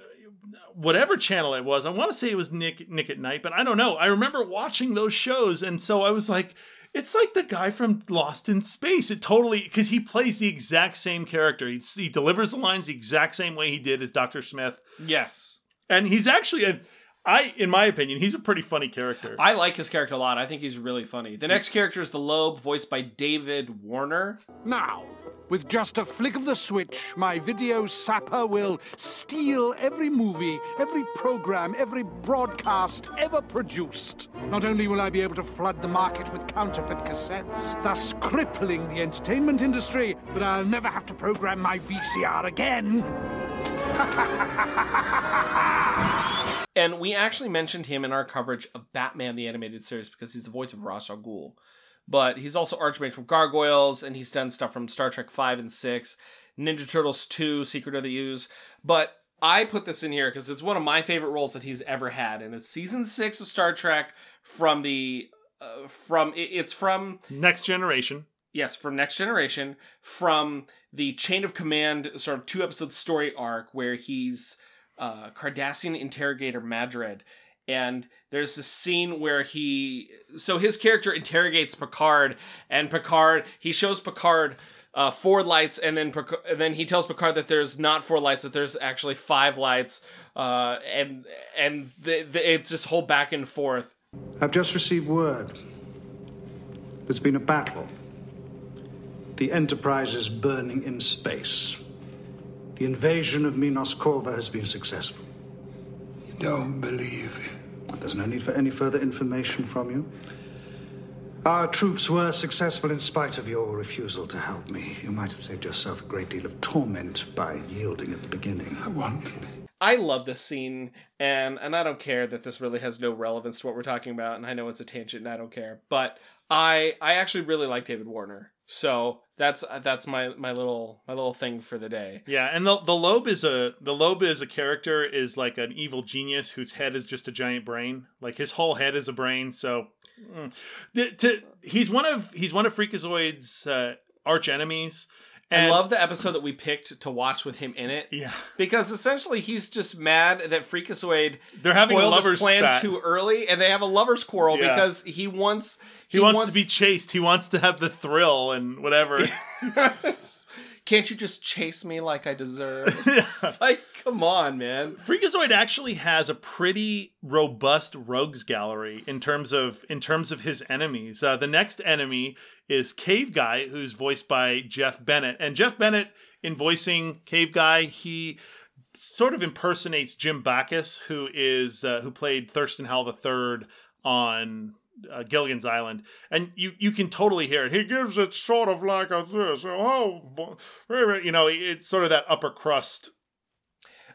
whatever channel it was. I want to say it was Nick Nick at Night, but I don't know. I remember watching those shows, and so I was like, it's like the guy from Lost in Space. It totally because he plays the exact same character. He, he delivers the lines the exact same way he did as Doctor Smith, yes and he's actually a. I, in my opinion, he's a pretty funny character. I like his character a lot. I think he's really funny. The next character is the Lobe, voiced by David Warner. Now, with just a flick of the switch, my video sapper will steal every movie, every program, every broadcast ever produced. Not only will I be able to flood the market with counterfeit cassettes, thus crippling the entertainment industry, but I'll never have to program my VCR again. And we actually mentioned him in our coverage of Batman the Animated Series because he's the voice of Ra's al Ghul. But he's also Archmage from Gargoyles, and he's done stuff from Star Trek 5 and 6, Ninja Turtles 2, Secret of the Ooze. But I put this in here because it's one of my favorite roles that he's ever had, and it's season 6 of Star Trek from the. Uh, from it's from Next generation. Yes, from Next Generation, from the Chain of Command sort of two episode story arc where he's uh, Cardassian interrogator Madred. And there's a scene where he. So his character interrogates Picard, and Picard. He shows Picard. Uh, four lights, and then and then he tells Picard that there's not four lights, that there's actually five lights, uh, and and the, the, it's just whole back and forth. I've just received word. There's been a battle. The Enterprise is burning in space. The invasion of Minos Korva has been successful. You don't believe There's no need for any further information from you. Our troops were successful in spite of your refusal to help me. You might have saved yourself a great deal of torment by yielding at the beginning. I want. I love this scene, and and I don't care that this really has no relevance to what we're talking about, and I know it's a tangent, and I don't care. But I I actually really like David Warner, so that's that's my my little my little thing for the day. Yeah, and the the lobe is a the lobe is a character is like an evil genius whose head is just a giant brain. Like his whole head is a brain. So mm. The- to, he's one of he's one of Freakazoid's uh, arch enemies. I love the episode that we picked to watch with him in it. Yeah, because essentially he's just mad that Freakazoid They're having a lovers plan spat. too early, and they have a lovers quarrel Yeah. because he wants He, wants, to be chased. He wants to have the thrill and whatever. Can't you just chase me like I deserve? It's like, come on, man. Freakazoid actually has a pretty robust rogues gallery in terms of in terms of his enemies. Uh, the next enemy is Cave Guy, who's voiced by Jeff Bennett, and Jeff Bennett in voicing Cave Guy, he sort of impersonates Jim Backus, who is uh, who played Thurston Howell III on uh, Gilligan's Island, and you you can totally hear it. He gives it sort of like a this, oh, you know, it's sort of that upper crust.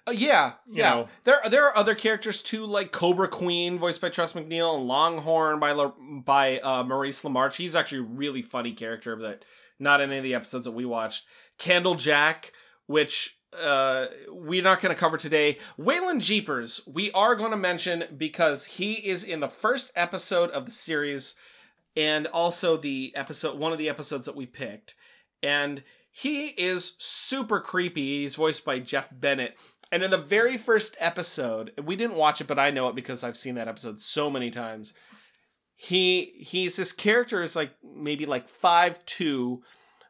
Uh, yeah, You yeah. know. There there are other characters too, like Cobra Queen, voiced by Tress MacNeille, and Longhorn by La- by uh, Maurice LaMarche. He's actually a really funny character, but not in any of the episodes that we watched. Candle Jack, which uh we're not going to cover today. Waylon Jeepers, we are going to mention because he is in the first episode of the series and also the episode one of the episodes that we picked. And he is super creepy. He's voiced by Jeff Bennett. And in the very first episode, we didn't watch it, but I know it because I've seen that episode so many times. He he's this character is like maybe like five two,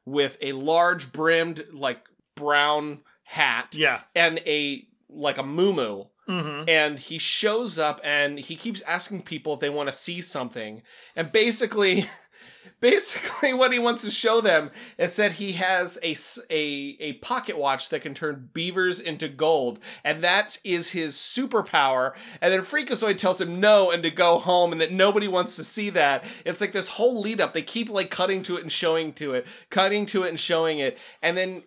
with a large brimmed like brown hat. Yeah. and a like a moo Mhm. and he shows up and he keeps asking people if they want to see something and basically basically what he wants to show them is that he has a, a, a pocket watch that can turn beavers into gold and that is his superpower and then freakazoid tells him no and to go home and that nobody wants to see that it's like this whole lead up they keep like cutting to it and showing to it cutting to it and showing it and then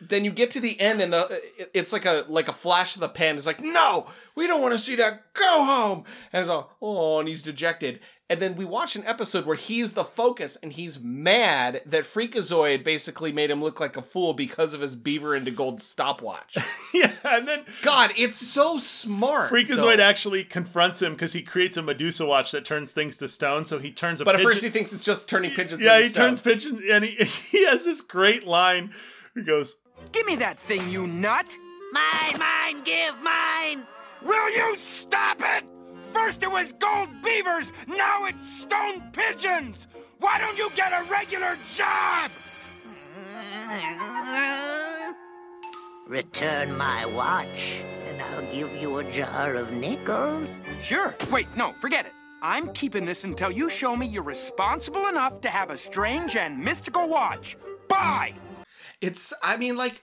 then you get to the end and the it's like a like a flash of the pen. It's like, no, we don't want to see that. Go home. And so, oh, and he's dejected. And then we watch an episode where he's the focus and he's mad that Freakazoid basically made him look like a fool because of his beaver into gold stopwatch. yeah, and then God, it's so smart. Freakazoid though. actually confronts him because he creates a Medusa watch that turns things to stone. So he turns a But at pigeon. first he thinks it's just turning pigeons yeah, he stone. turns pigeons, and he he has this great line. He goes, Give me that thing, you nut! Mine, mine, give mine! Will you stop it? First it was gold beavers, now it's stone pigeons! Why don't you get a regular job? Return my watch, and I'll give you a jar of nickels. Sure. Wait, no, forget it. I'm keeping this until you show me you're responsible enough to have a strange and mystical watch. Bye! It's I mean like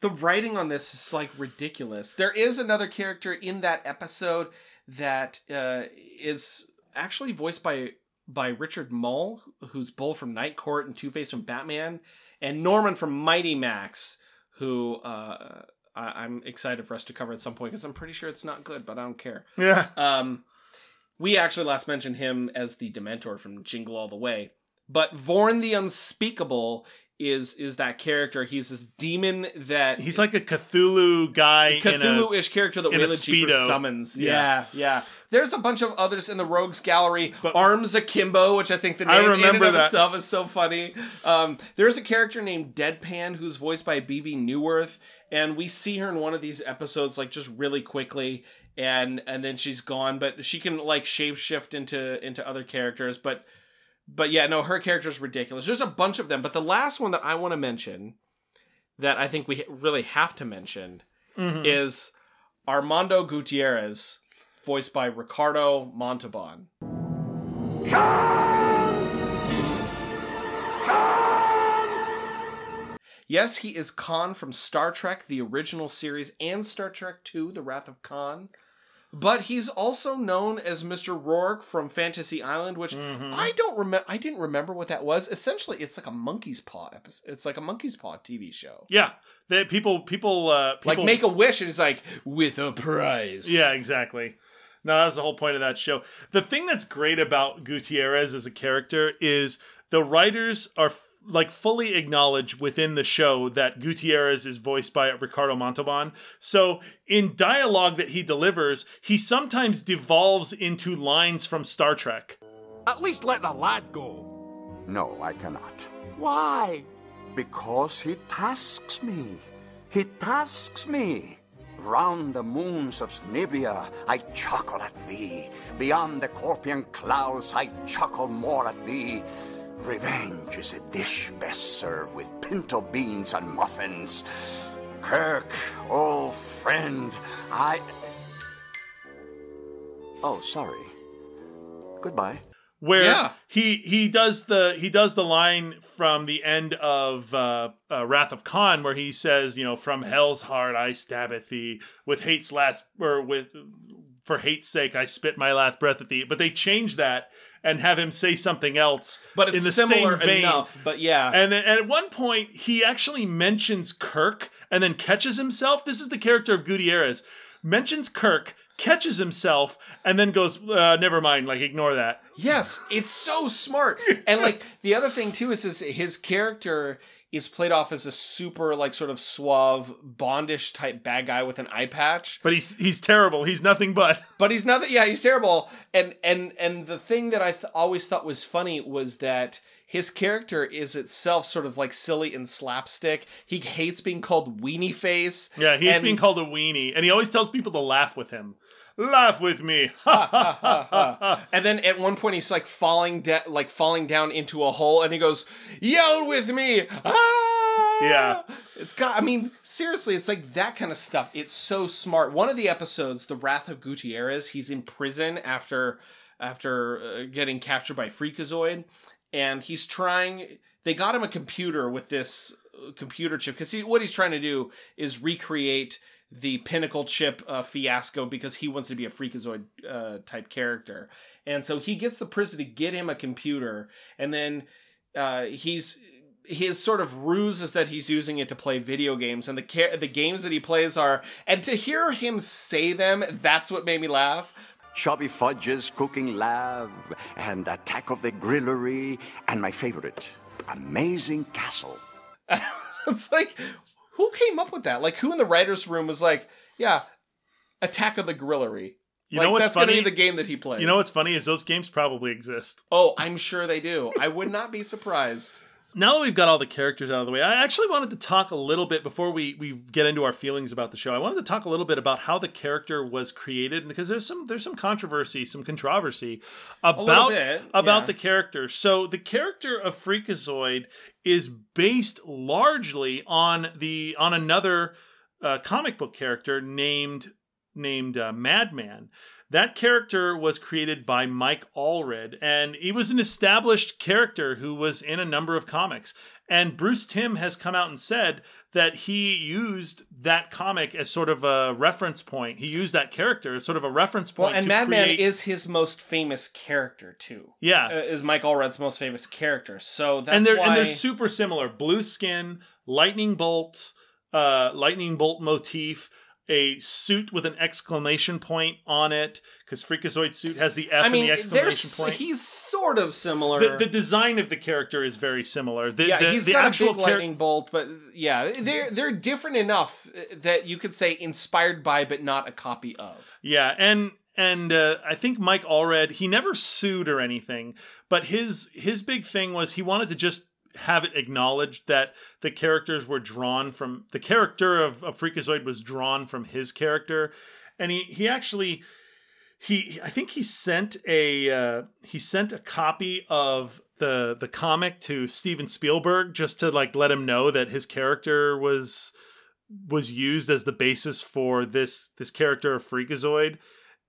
the writing on this is like ridiculous. There is another character in that episode that uh, is actually voiced by by Richard Moll, who's Bull from Night Court and Two Face from Batman, and Norman from Mighty Max, who uh, I, I'm excited for us to cover at some point because I'm pretty sure it's not good, but I don't care. Yeah. Um, we actually last mentioned him as the Dementor from Jingle All the Way, but Vorn the Unspeakable is is that character. He's this demon that he's like a Cthulhu guy, Cthulhu-ish character that a Wayland Speedo. summons. Yeah. Yeah. yeah, There's a bunch of others in the Rogues Gallery. Arms Akimbo, which I think the I name in and of that. itself is so funny. Um, there's a character named Deadpan who's voiced by Bebe Neuwirth, and we see her in one of these episodes like just really quickly, and and then she's gone. But she can like shapeshift into into other characters, but. But yeah, no, her character is ridiculous. There's a bunch of them, but the last one that I want to mention, that I think we really have to mention, Mhm. is Armando Gutierrez, voiced by Ricardo Montalban. Yes, he is Khan from Star Trek, the original series, and Star Trek II, The Wrath of Khan. But he's also known as Mr. Rourke from Fantasy Island, which I don't remember. I didn't remember what that was. Essentially, it's like a monkey's paw episode. It's like a monkey's paw TV show. Yeah, that people people uh people, Like make a wish, and it's like with a prize. Yeah, exactly. No, that was the whole point of that show. The thing that's great about Gutierrez as a character is the writers are like fully acknowledge within the show that Gutierrez is voiced by Ricardo Montalban. So in dialogue that he delivers, he sometimes devolves into lines from Star Trek. At least let the lad go. No, I cannot. Why? Because he tasks me. He tasks me. Round the moons of Snibia, I chuckle at thee. Beyond the Corpian clouds, I chuckle more at thee. Revenge is a dish best served with pinto beans and muffins. Kirk, old friend, I. Oh, sorry. Goodbye. where Yeah. he he does the he does the line from the end of uh, uh, Wrath of Khan where he says, you know, from hell's heart I stab at thee with hate's last or with for hate's sake I spit my last breath at thee. But they change that and have him say something else, But it's in the similar same vein. enough, but yeah. And then at one point he actually mentions Kirk and then catches himself. This is the character of Gutierrez. Mentions Kirk, catches himself, and then goes, uh, "Never mind. Like ignore that." Yes, it's so smart. And like the other thing too is, is his character is played off as a super like sort of suave bondish type bad guy with an eye patch But he's he's terrible. He's nothing but. but he's nothing yeah he's terrible and and and the thing that i th- always thought was funny was that his character is itself sort of like silly and slapstick he hates being called weenie face Yeah, he's being called a weenie, and he always tells people to laugh with him. Laugh with me. Ha ha ha and then at one point he's like falling da- like falling down into a hole and he goes yell with me ah! Yeah. it's got i mean seriously it's like that kind of stuff it's so smart one of the episodes the wrath of gutierrez he's in prison after after uh, getting captured by freakazoid and he's trying they got him a computer with this uh, computer chip because he, what he's trying to do is recreate the pinnacle chip uh, fiasco because he wants to be a freakazoid uh, type character and so he gets the prison to get him a computer and then uh, he's his sort of ruse is that he's using it to play video games and the ca- the games that he plays are and to hear him say them that's what made me laugh Chubby Fudge's Cooking Lab, and Attack of the Grillery, and my favorite, Amazing Castle. it's like who came up with that? Like who in the writers room was like yeah attack of the grillery. You like, know what's that's gonna funny? be the game that he plays. You know what's funny is those games probably exist. oh i'm sure they do. I would not be surprised Now that we've got all the characters out of the way, I actually wanted to talk a little bit before we, we get into our feelings about the show. I wanted to talk a little bit about how the character was created because there's some there's some controversy, some controversy about bit, about yeah. the character. So the character of Freakazoid is based largely on the on another uh, comic book character named named uh, Madman. That character was created by Mike Allred, and he was an established character who was in a number of comics. And Bruce Timm has come out and said that he used that comic as sort of a reference point. He used that character as sort of a reference point. well and madman create- is his most famous character too Yeah. uh, is mike allred's most famous character so that's and they're why and they're super similar. Blue skin, lightning bolt, uh, lightning bolt motif, a suit with an exclamation point on it because Freakazoid suit has the F i mean and the exclamation point. he's sort of similar the, the design of the character is very similar. The, yeah, the, he's the got actual a big char- lightning bolt, but yeah, they're they're different enough that you could say inspired by, but not a copy of. Yeah, and and uh, I think Mike Allred he never sued or anything, but his his big thing was he wanted to just have it acknowledged that the characters were drawn from the character of, of Freakazoid was drawn from his character, and he he actually he I think he sent a uh, he sent a copy of the the comic to Steven Spielberg just to like let him know that his character was was used as the basis for this this character of Freakazoid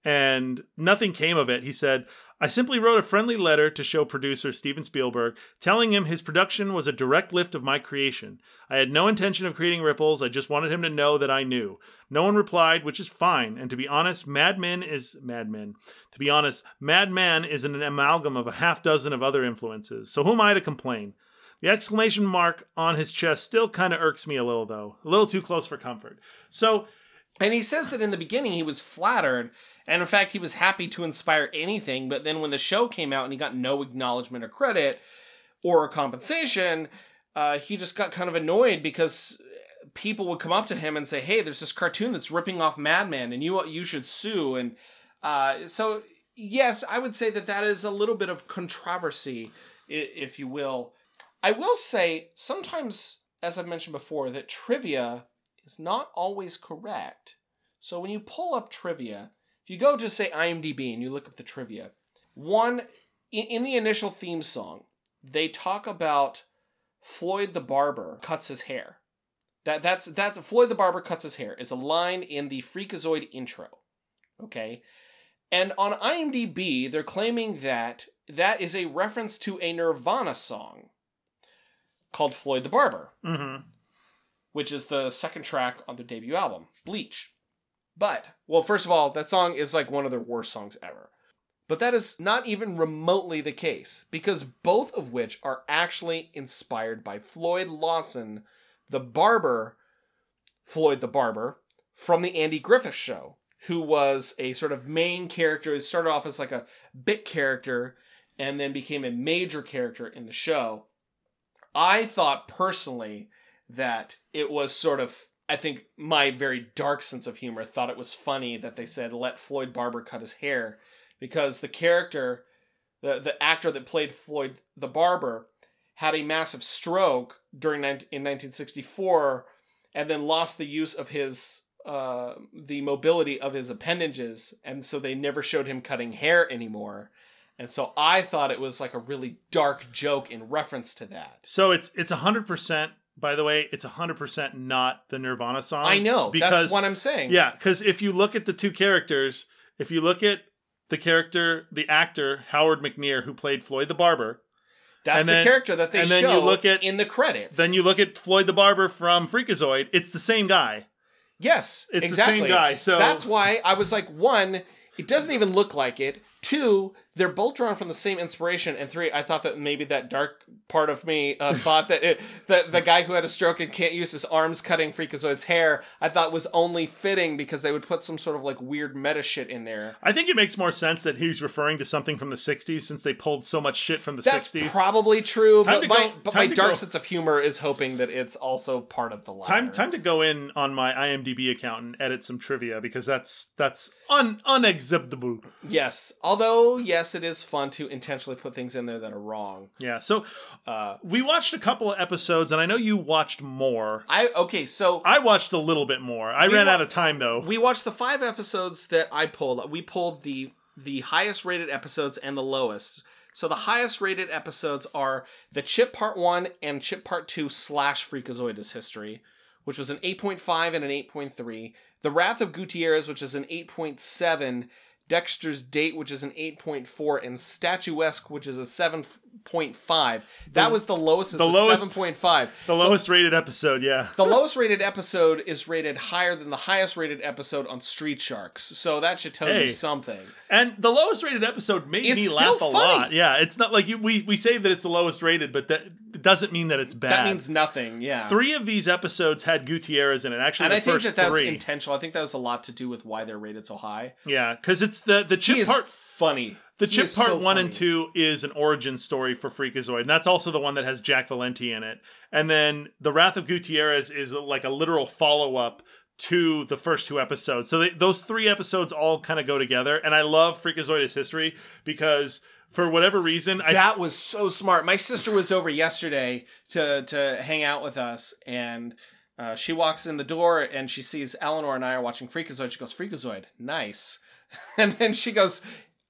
and nothing came of it. He said, I simply wrote a friendly letter to show producer Steven Spielberg, telling him his production was a direct lift of my creation. I had no intention of creating ripples, I just wanted him to know that I knew. No one replied, which is fine, and to be honest, Madman is Madman. To be honest, Madman is an amalgam of a half dozen of other influences, so who am I to complain? The exclamation mark on his chest still kind of irks me a little, though. A little too close for comfort. So, And he says that in the beginning he was flattered, and in fact he was happy to inspire anything. But then when the show came out and he got no acknowledgement or credit or compensation, uh, he just got kind of annoyed because people would come up to him and say, "Hey, there's this cartoon that's ripping off Madman, and you you should sue." And uh, so, yes, I would say that that is a little bit of controversy, if you will. I will say sometimes, as I've mentioned before, that trivia is not always correct. So when you pull up trivia, if you go to say IMDb and you look up the trivia, one in, the initial theme song, they talk about Floyd the barber cuts his hair. That that's that's Floyd the barber cuts his hair is a line in the Freakazoid intro. Okay? And on IMDb, they're claiming that that is a reference to a Nirvana song called Floyd the Barber mhm. Which is the second track on their debut album, Bleach. But, well, first of all, that song is like one of their worst songs ever. But that is not even remotely the case, because both of which are actually inspired by Floyd Lawson, the barber, Floyd the Barber, from the Andy Griffith Show, who was a sort of main character. He started off as like a bit character and then became a major character in the show. I thought personally that it was sort of I think my very dark sense of humor thought it was funny that they said let Floyd Barber cut his hair because the character the the actor that played Floyd the barber had a massive stroke during in 1964 and then lost the use of his uh, the mobility of his appendages and so they never showed him cutting hair anymore and so I thought it was like a really dark joke in reference to that. So it's it's hundred percent. By the way, it's hundred percent not the Nirvana song. I know, that's what I'm saying. Yeah, because if you look at the two characters, if you look at the character, the actor Howard McNear who played Floyd the Barber, That's the character that they and show then you look at in the credits. then you look at Floyd the Barber from Freakazoid. It's the same guy. Yes, It's the same guy, so- that's why I was like, one, it doesn't even look like it. Two, they're both drawn from the same inspiration. And three, I thought that maybe that dark part of me uh, thought that it, that the guy who had a stroke and can't use his arms cutting Freakazoid's hair, I thought was only fitting because they would put some sort of like weird meta shit in there. I think it makes more sense that he's referring to something from the '60s since they pulled so much shit from the That's '60s. probably true, Time but my, go- but my dark go. sense of humor is hoping that it's also part of the line. Time time to go in on my IMDb account and edit some trivia because that's that's un unacceptable. Yes. Although, yes, it is fun to intentionally put things in there that are wrong. Yeah. So Uh, we watched a couple of episodes, and I know you watched more. I okay, so I watched a little bit more. I ran wa- out of time though. we watched the five episodes that I pulled. We pulled the the highest rated episodes and the lowest. So the highest rated episodes are the Chip Part One and Chip Part Two slash Freakazoidus History, which was an eight point five and an eight point three. The Wrath of Gutierrez, which is an eight point seven. Dexter's Date, which is an 8.4, and Statuesque, which is a 7.5. That The- was the lowest, the lowest- 7.5. the lowest rated episode, yeah. The lowest rated episode is rated higher than the highest rated episode on Street Sharks. So that should tell Hey. you something. And the lowest rated episode made It's me laugh a funny. lot. Yeah, it's not like you, we we say that it's the lowest rated, but that doesn't mean that it's bad. That means nothing. Yeah. Three of these episodes had Gutierrez in it. Actually, and the I think that that's three. intentional. I think that has a lot to do with why they're rated so high. yeah, because it's the the chip part. funny. The chip part so one funny. and two is an origin story for Freakazoid, and that's also the one that has Jack Valenti in it. And then the Wrath of Gutierrez is like a literal follow up to the first two episodes. So they, those three episodes all kind of go together. And I love Freakazoid's history because for whatever reason, I that was so smart. My sister was over yesterday to to hang out with us, and uh, she walks in the door and she sees Eleanor and I are watching Freakazoid. She goes, "Freakazoid, nice," and then she goes,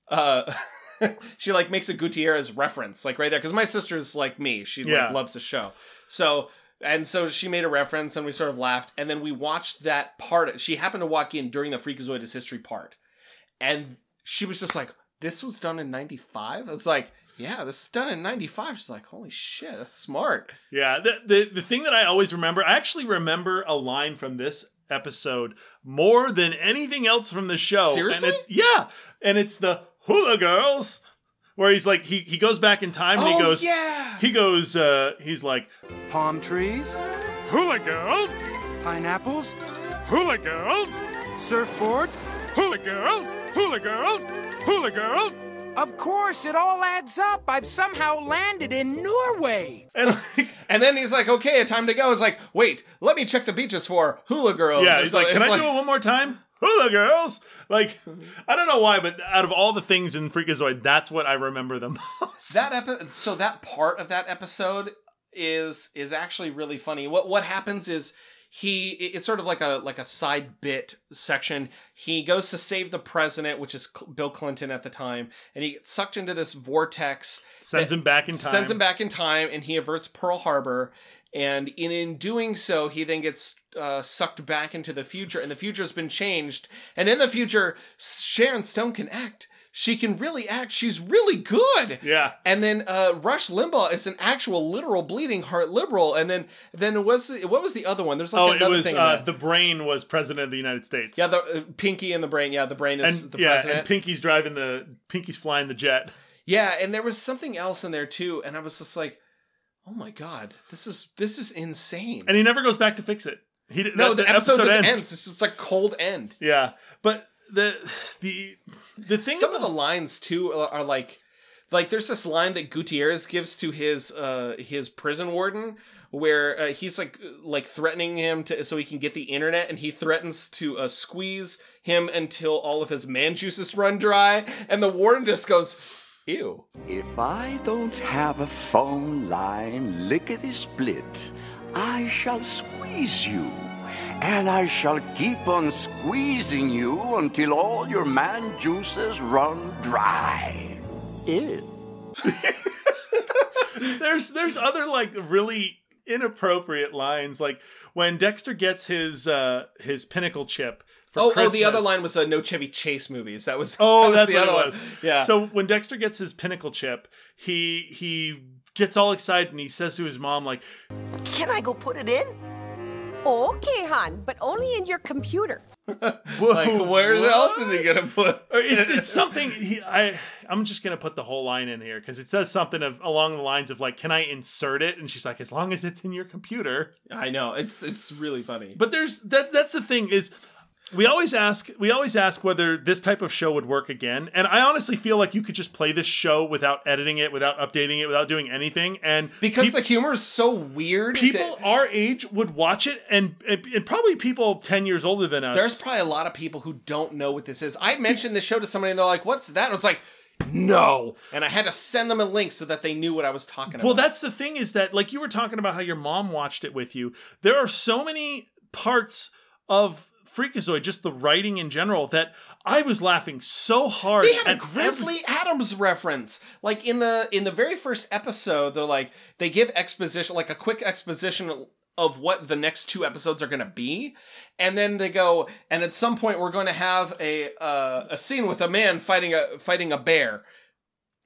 uh, she like makes a Gutierrez reference like right there because my sister's like me. She Yeah. like loves the show, so. And so she made a reference, and we sort of laughed. And then we watched that part. She happened to walk in during the Freakazoidus history part, and she was just like, "This was done in '95." I was like, "Yeah, this is done in '95." She's like, "Holy shit, that's smart." Yeah, the, the the thing that I always remember, I actually remember a line from this episode more than anything else from the show. Seriously? And it's, yeah, and it's the hula girls, where he's like he he goes back in time and he Oh, goes yeah. he goes uh he's like Palm trees, hula girls, pineapples, hula girls, surfboards, hula girls, hula girls, hula girls. Of course, it all adds up. I've somehow landed in Norway. and And then he's like, "Okay, time to go." It's like, "Wait, let me check the beaches for hula girls." yeah he's so- like can it's I do it one more time? Hula girls, like I don't know why, but out of all the things in Freakazoid, that's what I remember the most. that epi- so that part of that episode is is actually really funny. What what happens is he it's sort of like a like a side bit section. He goes to save the president, which is Bill Clinton at the time, and he gets sucked into this vortex. Sends him back in time. Sends him back in time, and he averts Pearl Harbor. And in, in doing so, he then gets uh, sucked back into the future, and the future has been changed. And in the future, Sharon Stone can act. She can really act. She's really good. Yeah. And then uh, Rush Limbaugh is an actual literal bleeding heart liberal. And then then was what was the other one? There's like oh, it another was thing. in uh, the brain was president of the United States. yeah, the uh, Pinky and the brain. Yeah, the brain is and the yeah, president. and Pinky's driving the Pinky's flying the jet. yeah, and there was something else in there too. And I was just like, oh my god, this is this is insane. and he never goes back to fix it. He did- no, that- the, episode, just ends. It's just like cold end. Yeah, but the the the thing Some of the lines too are, are like. like there's this line that Gutierrez gives to his uh his prison warden where uh, he's like like threatening him to so he can get the internet and he threatens to uh, squeeze him until all of his man juices run dry and the warden just goes ew If I don't have a phone line lickety split, I shall squeeze you. And I shall keep on squeezing you until all your man juices run dry. Ew. there's there's other like really inappropriate lines like when Dexter gets his uh his pinnacle chip for oh, oh the other line was uh, no Chevy Chase movies that was Oh, that was that's the what other it one. yeah So when Dexter gets his pinnacle chip, he he gets all excited and he says to his mom like, Can I go put it in? Okay, hon, but only in your computer. like where else is he gonna put Or it's, it's something he, I I'm just gonna put the whole line in here because it says something of along the lines of like, can I insert it? And she's like, as long as it's in your computer. I know it's it's really funny. But there's that that's the thing is we always ask we always ask whether this type of show would work again. And I honestly feel like you could just play this show without editing it, without updating it, without doing anything. And because peop- the humor is so weird. people our age would watch it and, and and probably people 10 years older than us. There's probably a lot of people who don't know what this is. I mentioned this show to somebody and they're like, "What's that?" And I was like, "No," and I had to send them a link so that they knew what I was talking about Well, that's the thing is that, like you were talking about how your mom watched it with you, there are so many parts of Freakazoid, just the writing in general, that I was laughing so hard. They had a Grizzly Adams reference. Like in the in the very first episode, they're like they give exposition, like a quick exposition of what the next two episodes are going to be, and then they go, and at some point we're going to have a uh, a scene with a man fighting a fighting a bear.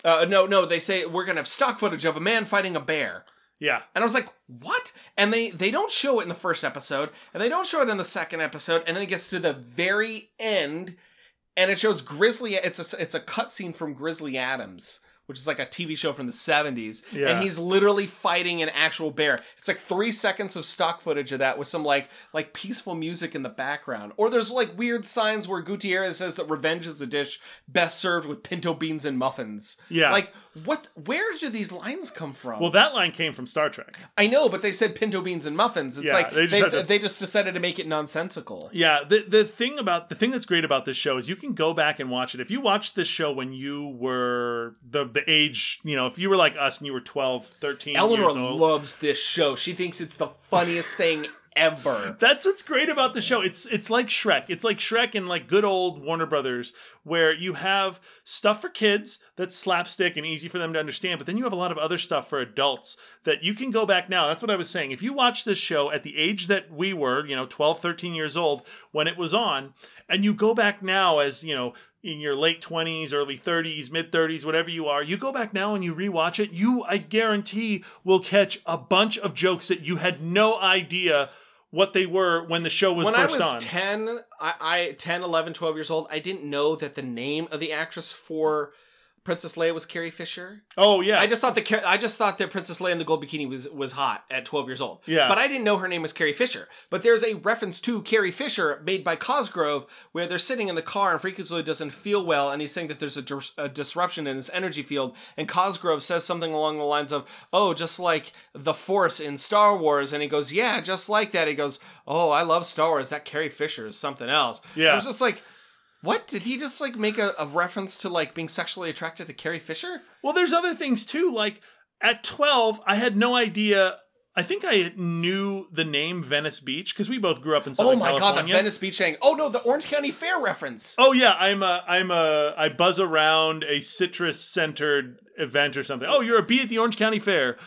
Uh, no, no, they say we're going to have stock footage of a man fighting a bear. Yeah. And I was like, "What?" And they they don't show it in the first episode, and they don't show it in the second episode, and then it gets to the very end, and it shows Grizzly. It's a it's a cutscene from Grizzly Adams, which is like a TV show from the seventies, Yeah. and he's literally fighting an actual bear. It's like three seconds of stock footage of that with some like like peaceful music in the background. Or there's like weird signs where Gutierrez says that revenge is a dish best served with pinto beans and muffins. Yeah. like what? Where do these lines come from? Well, that line came from Star Trek. I know, but they said pinto beans and muffins. It's Yeah, like they they just to- they just decided to make it nonsensical. Yeah, the the thing about the thing that's great about this show is you can go back and watch it. If you watched this show when you were the the age, you know, if you were like us and you were 12, 13 Eleanor years old. loves this show. She thinks it's the funniest thing ever. That's what's great about the show. It's it's like Shrek. It's like Shrek and like good old Warner Brothers, where you have stuff for kids that's slapstick and easy for them to understand, but then you have a lot of other stuff for adults that you can go back now. That's what I was saying. If you watch this show at the age that we were, you know, 12, 13 years old when it was on, and you go back now as, you know, in your late 20s, early 30s, mid 30s, whatever you are, you go back now and you rewatch it, you, I guarantee, will catch a bunch of jokes that you had no idea what they were when the show was when I first was on. 10, I, I 10, 11, 12 years old, I didn't know that the name of the actress for Princess Leia was Carrie Fisher. Oh yeah. I just thought that Car- I just thought that Princess Leia in the gold bikini was was hot at 12 years old. Yeah. But I didn't know her name was Carrie Fisher. But there's a reference to Carrie Fisher made by Cosgrove where they're sitting in the car and Freakazoid doesn't feel well and he's saying that there's a, dis- a disruption in his energy field and Cosgrove says something along the lines of, "Oh, just like the Force in Star Wars." And he goes, "Yeah, just like that." He goes, "Oh, I love Star Wars. That Carrie Fisher is something else." Yeah. I was just like what did he just like make a, a reference to like being sexually attracted to Carrie Fisher? Well, there's other things too. Like at 12, I had no idea. I think I knew the name Venice Beach because we both grew up in Southern Oh my god, the Venice Beach thing. Oh no, the Orange County Fair reference. Oh yeah, I'm a I'm a I buzz around a citrus centered event or something. Oh, you're a bee at the Orange County Fair.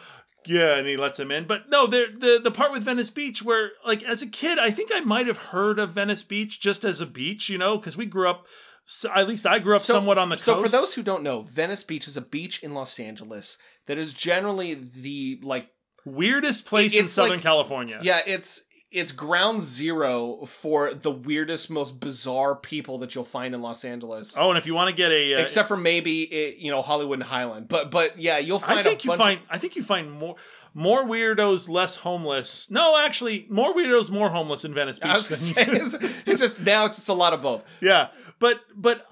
Yeah, and he lets him in. But no, the the the part with Venice Beach where like as a kid, I think I might have heard of Venice Beach just as a beach, you know, because we grew up. So at least I grew up somewhat on the so coast. So for those who don't know, Venice Beach is a beach in Los Angeles that is generally the like weirdest place in Southern like- California. Yeah, it's it's ground zero for the weirdest, most bizarre people that you'll find in Los Angeles. Oh, and if you want to get a, uh, except for maybe it, you know Hollywood and Highland, but but yeah, you'll find I think a you find I think you find more more weirdos, less homeless. No, actually, more weirdos, more homeless in Venice Beach. I was say, it's, it's just now it's just a lot of both. yeah, but but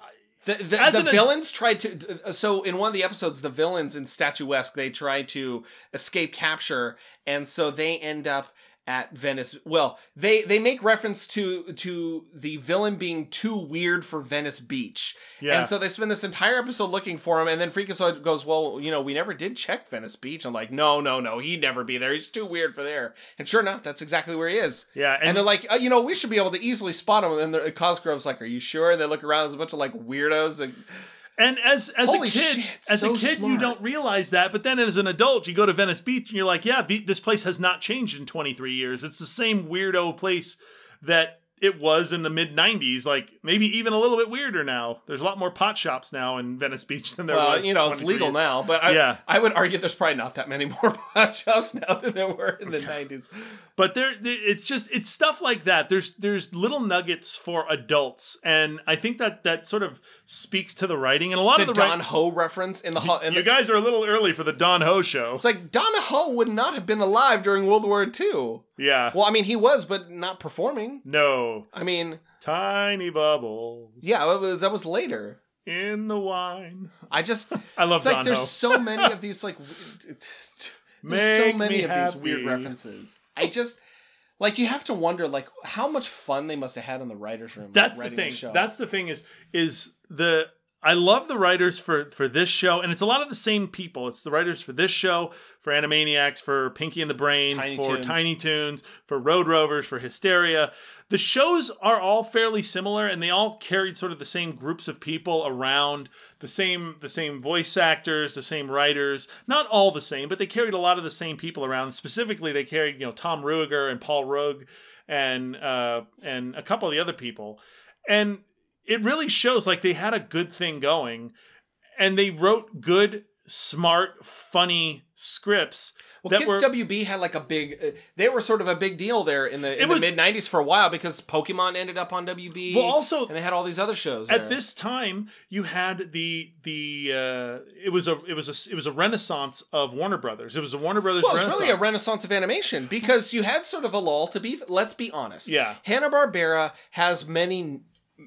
The, the, the an ad- villains tried to. So in one of the episodes, the villains in Statuesque they try to escape capture, and so they end up at Venice. Well, they they make reference to to the villain being too weird for Venice Beach, Yeah. and so they spend this entire episode looking for him, and then Freakazoid goes, "Well, you know, we never did check Venice Beach." I'm like, "No, no, no, he'd never be there. He's too weird for there." And sure enough, that's exactly where he is. Yeah, and, and- they're like, oh, "You know, we should be able to easily spot him." And then the- Cosgrove's like, "Are you sure?" And they look around, there's a bunch of like weirdos and. And as as Holy a kid, shit, as so a kid, you don't realize that. But then, as an adult, you go to Venice Beach and you're like, "Yeah, this place has not changed in 23 years. It's the same weirdo place that it was in the mid 90s. Like maybe even a little bit weirder now. There's a lot more pot shops now in Venice Beach than there well, was. you know, it's legal years. now, but I, Yeah. I would argue there's probably not that many more pot shops now than there were in the 90s. but there it's just it's stuff like that there's there's little nuggets for adults and i think that that sort of speaks to the writing and a lot The of the Don wri- Ho reference in the ho- in you the, guys are a little early for the don ho show It's like Don Ho would not have been alive during World War II. Yeah Well, I mean, he was, but not performing. no I mean, tiny bubbles yeah, that was, that was later. in the wine I just, i love it's like don there's ho so many of these like, there's so many of these weird references. I just. Like you have to wonder, like how much fun they must have had in the writers' room. like, that's the writing thing show. that's the thing is is the I love the writers for for this show, and it's a lot of the same people. It's the writers for this show, for Animaniacs, for Pinky and the Brain, Tiny for Toons. Tiny Toons, for Road Rovers, for Hysteria. The shows are all fairly similar, and they all carried sort of the same groups of people around the same the same voice actors, the same writers. Not all the same, but they carried a lot of the same people around. Specifically, they carried you know Tom Ruegger and Paul Rugg and uh, and a couple of the other people, and it really shows like they had a good thing going and they wrote good smart funny scripts Well, Kids were WB had like a big. Uh, they were sort of a big deal there in the, in the mid '90s for a while because Pokemon ended up on WB. Well, also- and they had all these other shows. at there. this time you had the the uh it was a it was a it was a renaissance of Warner Brothers it was a Warner Brothers well, it's renaissance really a renaissance of animation because you had sort of a lull. To be, let's be honest. Yeah. Hanna Barbera has many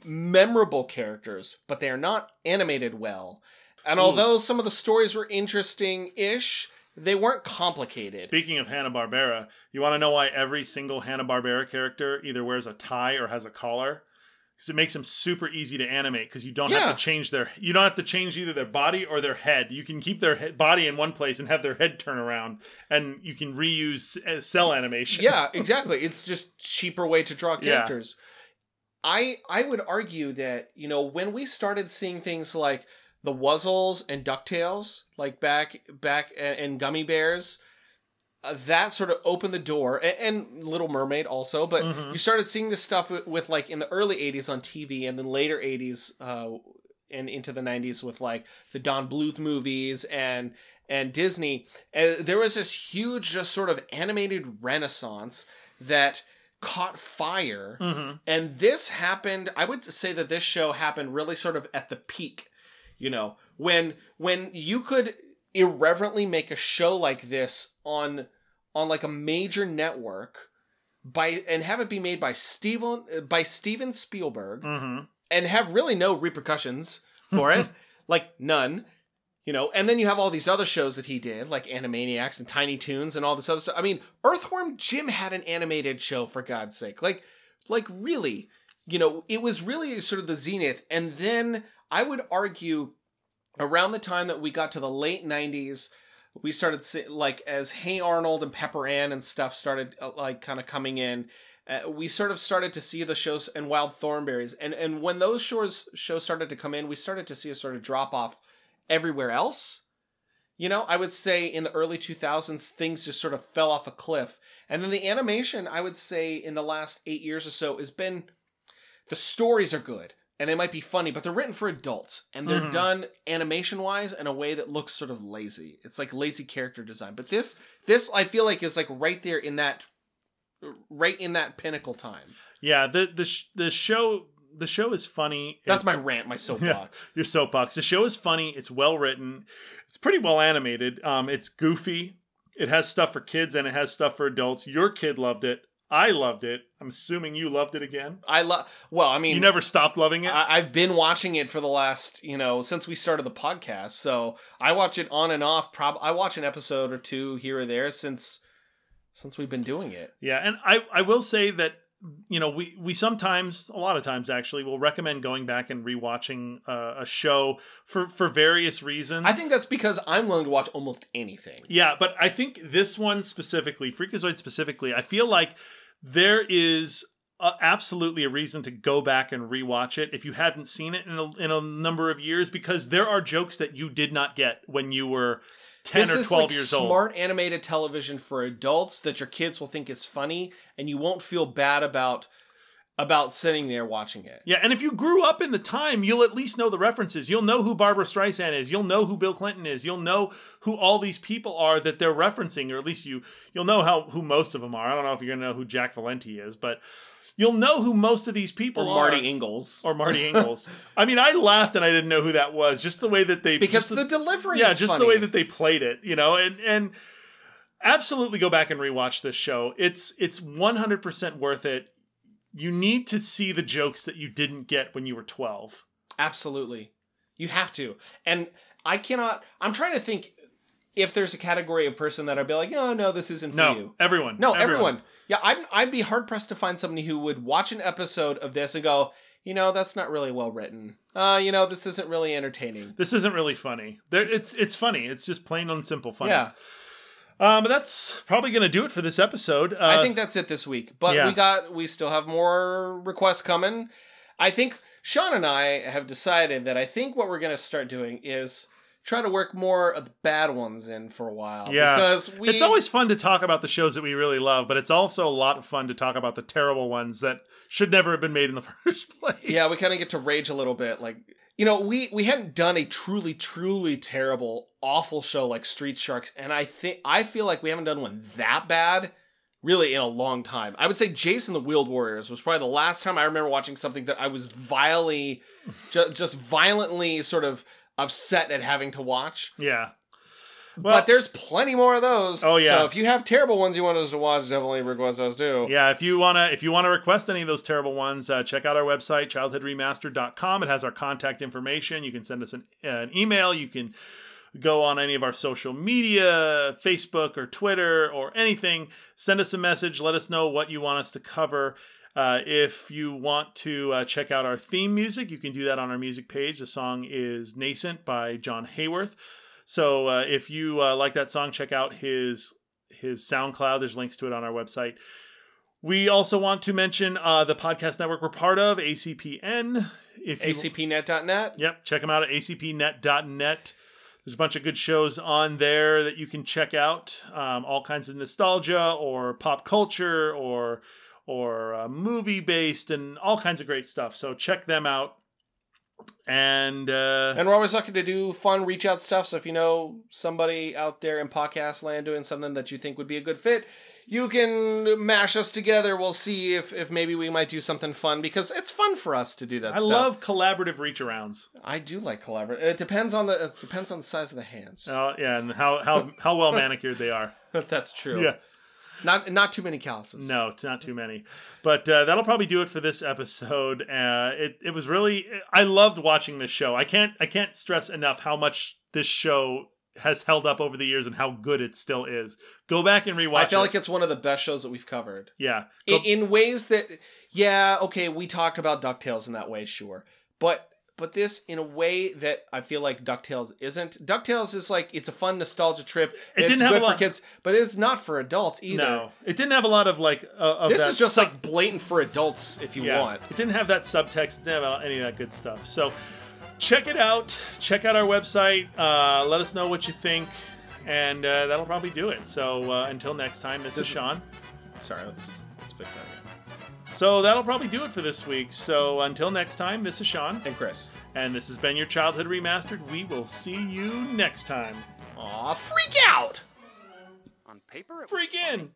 memorable characters, but they are not animated well. And although some of the stories were interesting-ish, they weren't complicated. Speaking of Hanna Barbera, you want to know why every single Hanna Barbera character either wears a tie or has a collar? Because it makes them super easy to animate. Because you don't Yeah. have to change their you don't have to change either their body or their head. You can keep their head, body in one place and have their head turn around, and you can reuse uh, cell animation. yeah, exactly. It's just cheaper way to draw Yeah. I I would argue that you know when we started seeing things like the Wuzzles and Ducktales, like back back and, and Gummi Bears, uh, that sort of opened the door, and, and Little Mermaid also. But Mhm. you started seeing this stuff with, with like in the early '80s on TV, and then later '80s. Uh, and into the 90s with like the Don Bluth movies and and Disney uh, there was this huge just sort of animated renaissance that caught fire Mhm. and this happened I would say that this show happened really sort of at the peak you know when when you could irreverently make a show like this on on like a major network by and have it be made by Steven by Steven Spielberg Mhm. and have really no repercussions for it, like none. You know, and then you have all these other shows that he did, like Animaniacs and Tiny Toons and all this other stuff. I mean, Earthworm Jim had an animated show for God's sake. Like, like really, you know, it was really sort of the zenith. And then I would argue around the time that we got to the late 90s, we started like as Hey Arnold and Pepper Ann and stuff started uh, like kind of coming in. Uh, we sort of started to see the shows and Wild Thornberrys, and and when those shows shows started to come in, we started to see a sort of drop off everywhere else. You know, I would say in the early 2000s, things just sort of fell off a cliff. And then the animation, I would say in the last eight years or so, has been the stories are good and they might be funny, but they're written for adults and they're Mhm. done animation wise in a way that looks sort of lazy. It's like lazy character design. But this, this I feel like is like right there in that, right in that pinnacle time. Yeah, the the sh- the show the show is funny. That's It's- my rant, my Yeah, soapbox. your soapbox. The show is funny. It's well written. It's pretty well animated. Um, it's goofy. It has stuff for kids and it has stuff for adults. Your kid loved it. I loved it. I'm assuming you loved it again. I love. Well, I mean, You never stopped loving it. I- I've been watching it for the last, you know, since we started the podcast. So I watch it on and off. Prob I watch an episode or two here or there since since we've been doing it. Yeah, and I I will say that you know we we sometimes a lot of times actually will recommend going back and rewatching uh, a show for for various reasons. I think that's because I'm willing to watch almost anything. Yeah, but I think this one specifically, Freakazoid specifically, I feel like there is absolutely a reason to go back and rewatch it if you hadn't seen it in a, in a number of years because there are jokes that you did not get when you were 10 this or is 12 like years old. smart animated television for adults that your kids will think is funny, and you won't feel bad about about sitting there watching it. Yeah, and if you grew up in the time, you'll at least know the references. You'll know who Barbra Streisand is. You'll know who Bill Clinton is. You'll know who all these people are that they're referencing, or at least you you'll know how who most of them are. I don't know if you're gonna know who Jack Valenti is, but you'll know who most of these people Or are. Marty Ingels. Or Marty Ingels. I mean, I laughed and I didn't know who that was. Just the way that they Because just the delivery Yeah, just the way that they played it, you know, and and absolutely go back and rewatch this show. It's it's 100% worth it. You need to see the jokes that you didn't get when you were 12. Absolutely. You have to. And I cannot I'm trying to think if there's a category of person that I'd be like, oh no, this isn't for No, you. everyone. No, Everyone. everyone. Yeah, I'd, I'd be hard pressed to find somebody who would watch an episode of this and go, you know, that's not really well written. Uh, you know, this isn't really entertaining. This isn't really funny. There, it's it's funny. It's just plain and simple funny. Yeah. Um, but that's probably going to do it for this episode. Uh, I think that's it this week. But yeah. we got we still have more requests coming. I think Sean and I have decided that I think what we're gonna start doing is try to work more of the bad ones in for a while. Yeah, Because we it's always fun to talk about the shows that we really love, but it's also a lot of fun to talk about the terrible ones that should never have been made in the first place. Yeah, we kind of get to rage a little bit. Like, you know, we we hadn't done a truly, truly terrible, awful show like Street Sharks, and I think I feel like we haven't done one that bad really in a long time. I would say Jayce and the Wheeled Warriors was probably the last time I remember watching something that I was vilely, ju- just violently sort of upset at having to watch. Yeah. but there's plenty more of those. Oh, yeah. So if you have terrible ones you want us to watch, definitely request those too. Yeah, if you wanna if you wanna request any of those terrible ones, uh, check out our website childhoodremastered.com. It has our contact information. You can send us an, uh, an email. You can go on any of our social media, Facebook or Twitter or anything. Send us a message. Let us know what you want us to cover. Uh, if you want to uh, check out our theme music, you can do that on our music page. The song is Nascent by John Hayworth. So uh, if you uh, like that song, check out his his SoundCloud. There's links to it on our website. We also want to mention uh, the podcast network we're part of, ACPN. If you, ACPnet.net. Yep, check them out at acpnet.net. There's a bunch of good shows on there that you can check out. Um, all kinds of nostalgia or pop culture or or uh, movie based and all kinds of great stuff. So check them out. And uh, And we're always looking to do fun reach out stuff. So if you know somebody out there in podcast land doing something that you think would be a good fit, you can mash us together. We'll see if, if maybe we might do something fun because it's fun for us to do that I stuff. love collaborative reach arounds. I do like collaborative. It depends on the it depends on the size of the hands. Oh yeah, and how how how well manicured they are. That's true. Yeah. Not not too many calluses. No, it's not too many. But uh, that'll probably do it for this episode. Uh, it it was really I loved watching this show. I can't I can't stress enough how much this show has held up over the years and how good it still is. Go back and rewatch. I feel it. like it's one of the best shows that we've covered. yeah. in, in ways that yeah okay we talked about ducktales in that way sure but but this in a way that i feel like ducktales isn't ducktales is like it's a fun nostalgia trip It it's didn't have good a for lot- kids but it's not for adults either No, it didn't have a lot of like uh, of this that is just sub- like blatant for adults if you yeah, want It didn't have that subtext. It didn't have any of that good stuff. So check it out. Check out our website. Uh, let us know what you think, and uh, that'll probably do it. So uh, until next time, this is Sean. sorry let's let's fix that So that'll probably do it for this week. So until next time, this is Sean and chris and this has been your childhood remastered. We will see you next time. Aw, freak out On paper, Freak in.